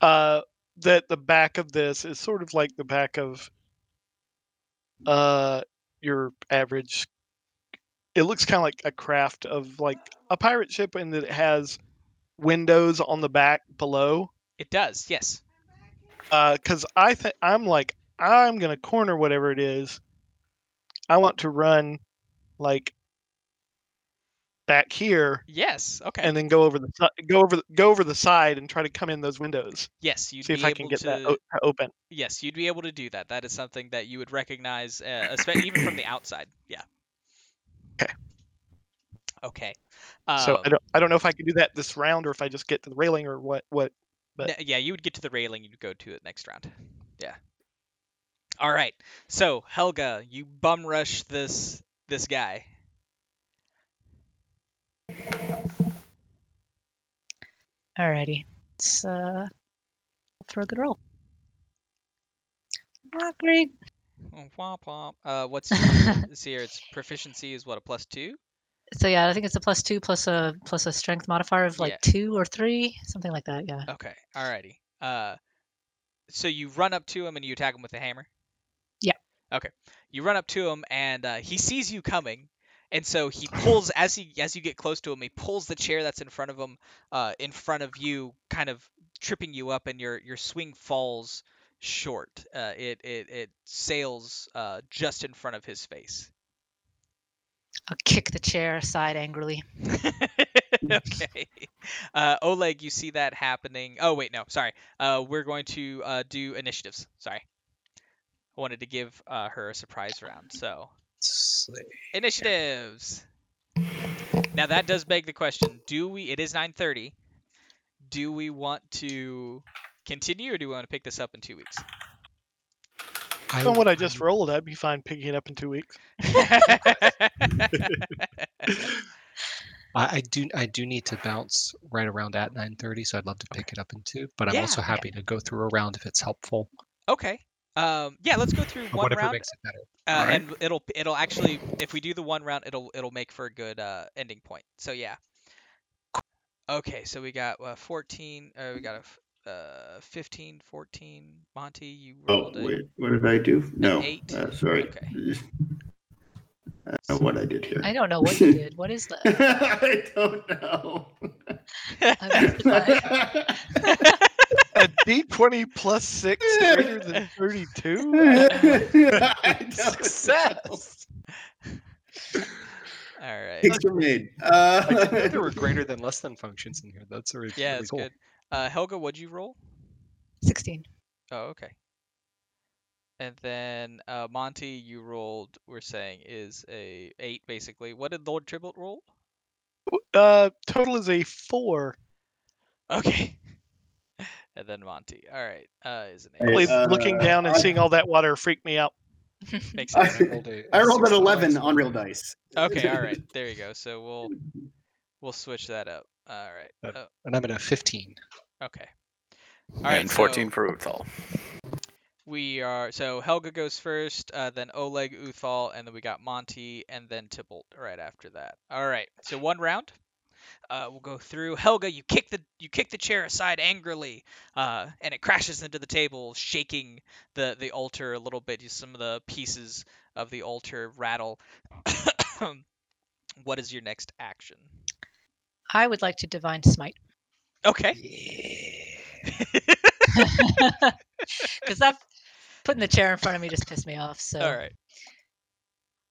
uh that the back of this is sort of like the back of uh your average it looks kind of like a craft of like a pirate ship and that it has windows on the back below It does, yes. because I think I'm like I'm gonna corner whatever it is. I want to run like back here Yes. Okay. and then go over the go over the, go over the side and try to come in those windows. yes, you'd See if I can get to. that open. Yes, you'd be able to do that. That is something that you would recognize, uh, even from the outside. Yeah. Okay. Okay. so Um, I don't I don't know if I can do that this round or if I just get to the railing or what what. but- n- yeah, you would get to the railing. You'd go to it next round. Yeah. All right. So Helga, you bum rush this this guy. Alrighty. It's uh for a good roll. Not great. Womp womp. Uh, what's [LAUGHS] this here? Its proficiency is what a plus two. So yeah, I think it's a plus two plus a plus a strength modifier of like Yeah. two or three, something like that. Yeah. Okay. Alrighty. Uh, so you run up to him and you attack him with a hammer. Yeah. Okay. You run up to him and uh, he sees you coming, and so he pulls as he as you get close to him, he pulls the chair that's in front of him, uh, in front of you, kind of tripping you up, and your your swing falls short. Uh, it it it sails uh, just in front of his face. I'll kick the chair aside angrily. [LAUGHS] okay. Uh, Oleg, you see that happening. Oh, wait, no, sorry. Uh, we're going to uh, do initiatives. Sorry. I wanted to give uh, her a surprise round. So, initiatives. Now, that does beg the question do we, it is 9.30, do we want to continue or do we want to pick this up in two weeks? Based on what I just rolled, I'd be fine picking it up in two weeks. [LAUGHS] [LAUGHS] I, I do I do need to bounce right around at 9:30, so I'd love to pick it up in two. But I'm Yeah, also okay. happy to go through a round if it's helpful. okay. Um, yeah, let's go through or one whatever round. makes it better. Uh, Alright. and it'll it'll actually if we do the one round it'll it'll make for a good uh, ending point. So yeah. Okay, so we got uh, 14 uh, we got a f- uh 15 14 Monty you Oh, rolled a wait, what did I do? No, eight? uh, sorry. Okay. [LAUGHS] I don't know what I did here. I don't know what you did. What is that? [LAUGHS] I don't know. A D20 plus six greater than 32? [LAUGHS] I don't know. Success! All right. Picks were made. I didn't know Uh, there were greater than less than functions in here. That's really, Yeah, really it's cool. good. Uh Helga, what'd you roll? 16. Oh, okay. And then uh Monty you rolled we're saying is a 8 basically. What did Lord Tribble roll? Uh, total is a four. Okay. [LAUGHS] and then Monty. All right. Uh is an 8. Uh, looking down and I- seeing all that water freaked me out. [LAUGHS] Makes [LAUGHS] I- sense. I rolled a- I a rolled an 11 on real dice. Okay, all right. There you go. So we'll we'll switch that up. All right. Uh, Oh, and I'm at a 15. okay. All right. and 14 so for Uthal. we are so Helga goes first, uh, then Oleg, Uthal, and then we got Monty, and then Tybalt right after that. All right. So one round. Uh, we'll go through. Helga, you kick the you kick the chair aside angrily, uh, and it crashes into the table, shaking the the altar a little bit. Just some of the pieces of the altar rattle. [COUGHS] what is your next action? I would like to divine smite. Okay. Because [LAUGHS] [LAUGHS] that putting the chair in front of me just pissed me off. So All right.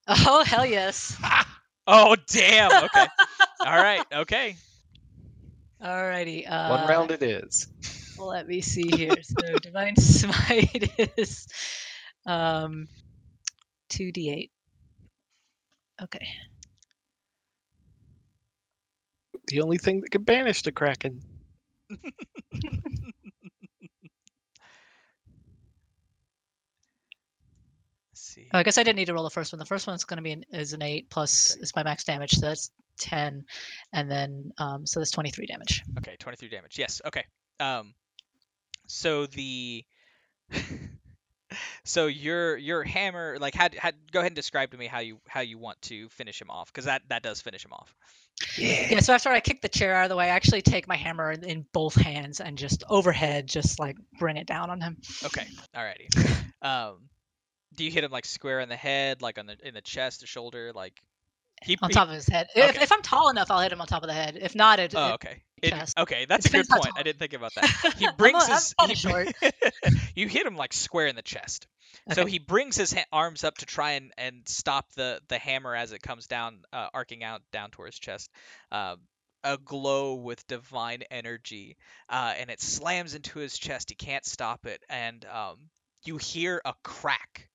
Oh hell yes. [LAUGHS] Oh damn. Okay. All right. Okay. Alrighty. Uh, One round it is. Let me see here. So divine smite is um two d eight. Okay. The only thing that can banish the Kraken. [LAUGHS] See. Oh, I guess I didn't need to roll the first one. The first one's going to be an, is an eight plus is my max damage, so that's ten, and then um, so that's twenty three damage. Okay, 23 damage. Yes. Okay. Um, so the [LAUGHS] so your your hammer, like, had had go ahead and describe to me how you how you want to finish him off, because that that does finish him off. Yeah, so after I kick the chair out of the way, I actually take my hammer in, in both hands and just overhead, just like bring it down on him. Okay, alrighty. [LAUGHS] Um, do you hit him like square in the head, like on the in the chest or shoulder, like? He, on top of his head. If, okay. if I'm tall enough, I'll hit him on top of the head. If not, it, Oh, okay. It- okay, that's a good point. I didn't think about that. [LAUGHS] He brings I'm his. he short. [LAUGHS] you hit him like square in the chest. So he brings his ha- arms up to try and, and stop the, the hammer as it comes down, uh, arcing out down towards his chest, uh, aglow with divine energy, uh, and it slams into his chest. He can't stop it, and um, you hear a crack.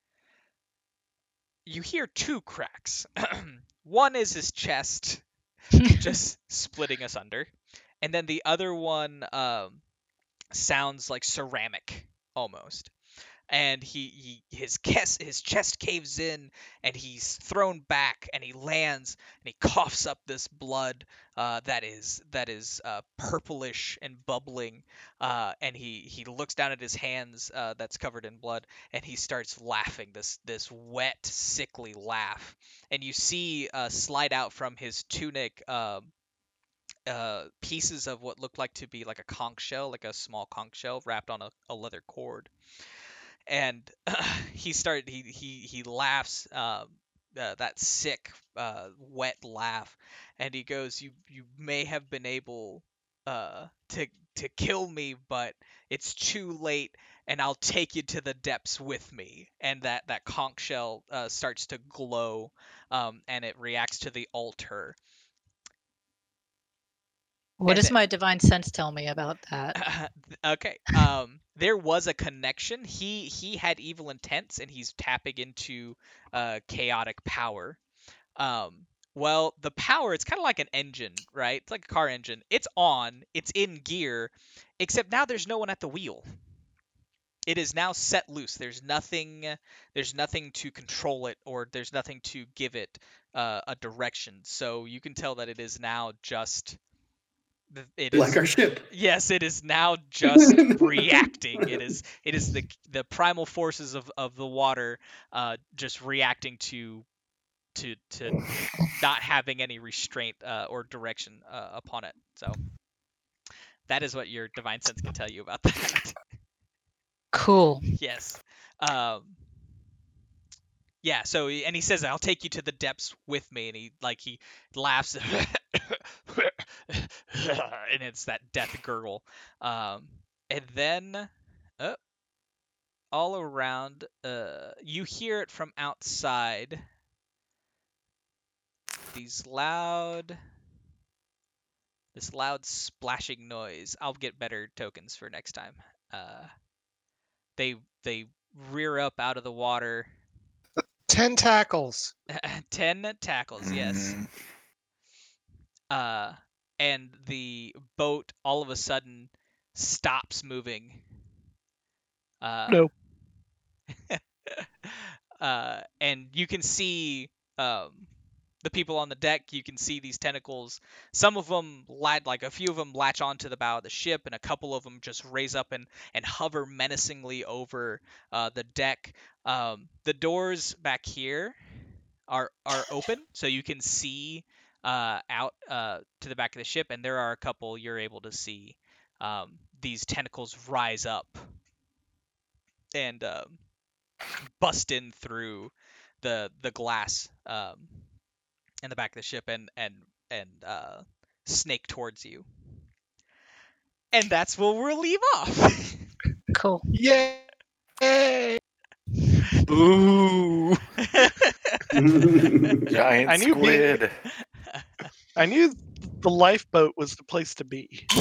You hear two cracks. [CLEARS THROAT] one is his chest [LAUGHS] just splitting us under, and then the other one um, sounds like ceramic almost and he, he his chest his chest caves in and he's thrown back and he lands and he coughs up this blood uh, that is that is uh, purplish and bubbling uh, and he he looks down at his hands uh, that's covered in blood and he starts laughing this this wet sickly laugh and you see uh, slide out from his tunic um, uh, pieces of what looked like to be like a conch shell, like a small conch shell wrapped on a, a leather cord. And [LAUGHS] he started, he, he, he laughs, um, uh, that sick, uh, wet laugh. And he goes, you, you may have been able, uh, to, to kill me, but it's too late and I'll take you to the depths with me. And that, that conch shell, uh, starts to glow, um, and it reacts to the altar. What does my divine sense tell me about that? [LAUGHS] okay. Um, there was a connection. He he had evil intents, and he's tapping into uh, chaotic power. Um, well, the power it's kind of like an engine, right? It's like a car engine. It's on. It's in gear, except now there's no one at the wheel. It is now set loose. There's nothing. There's nothing to control it, or there's nothing to give it uh, a direction. So you can tell that it is now just. Th- It is like our ship. Yes, it is now just [LAUGHS] reacting. It is it is the the primal forces of, of the water uh, just reacting to to to not having any restraint uh, or direction uh, upon it. So that is what your divine sense can tell you about that. Cool. [LAUGHS] yes. Um, yeah. So and he says, "I'll take you to the depths with me," and he like he laughs, [LAUGHS] and it's that death gurgle. Um, and then, uh, all around, uh, you hear it from outside. These loud, this loud splashing noise. I'll get better tokens for next time. Uh, they they rear up out of the water. Tentacles. [LAUGHS] Ten tackles, yes. Mm, uh, and the boat all of a sudden stops moving. Uh, No. [LAUGHS] uh, and you can see um, the people on the deck. You can see these tentacles. Some of them, like a few of them, latch onto the bow of the ship, and a couple of them just raise up and, and hover menacingly over uh, the deck. Um, the doors back here are are open, so you can see uh, out uh, to the back of the ship, and there are a couple you're able to see um, these tentacles rise up and um, bust in through the the glass um, in the back of the ship and and and uh, snake towards you. And that's where we'll leave off. Cool. Yay! Ooh, [LAUGHS] giant I knew being- squid. I knew the lifeboat was the place to be. [LAUGHS]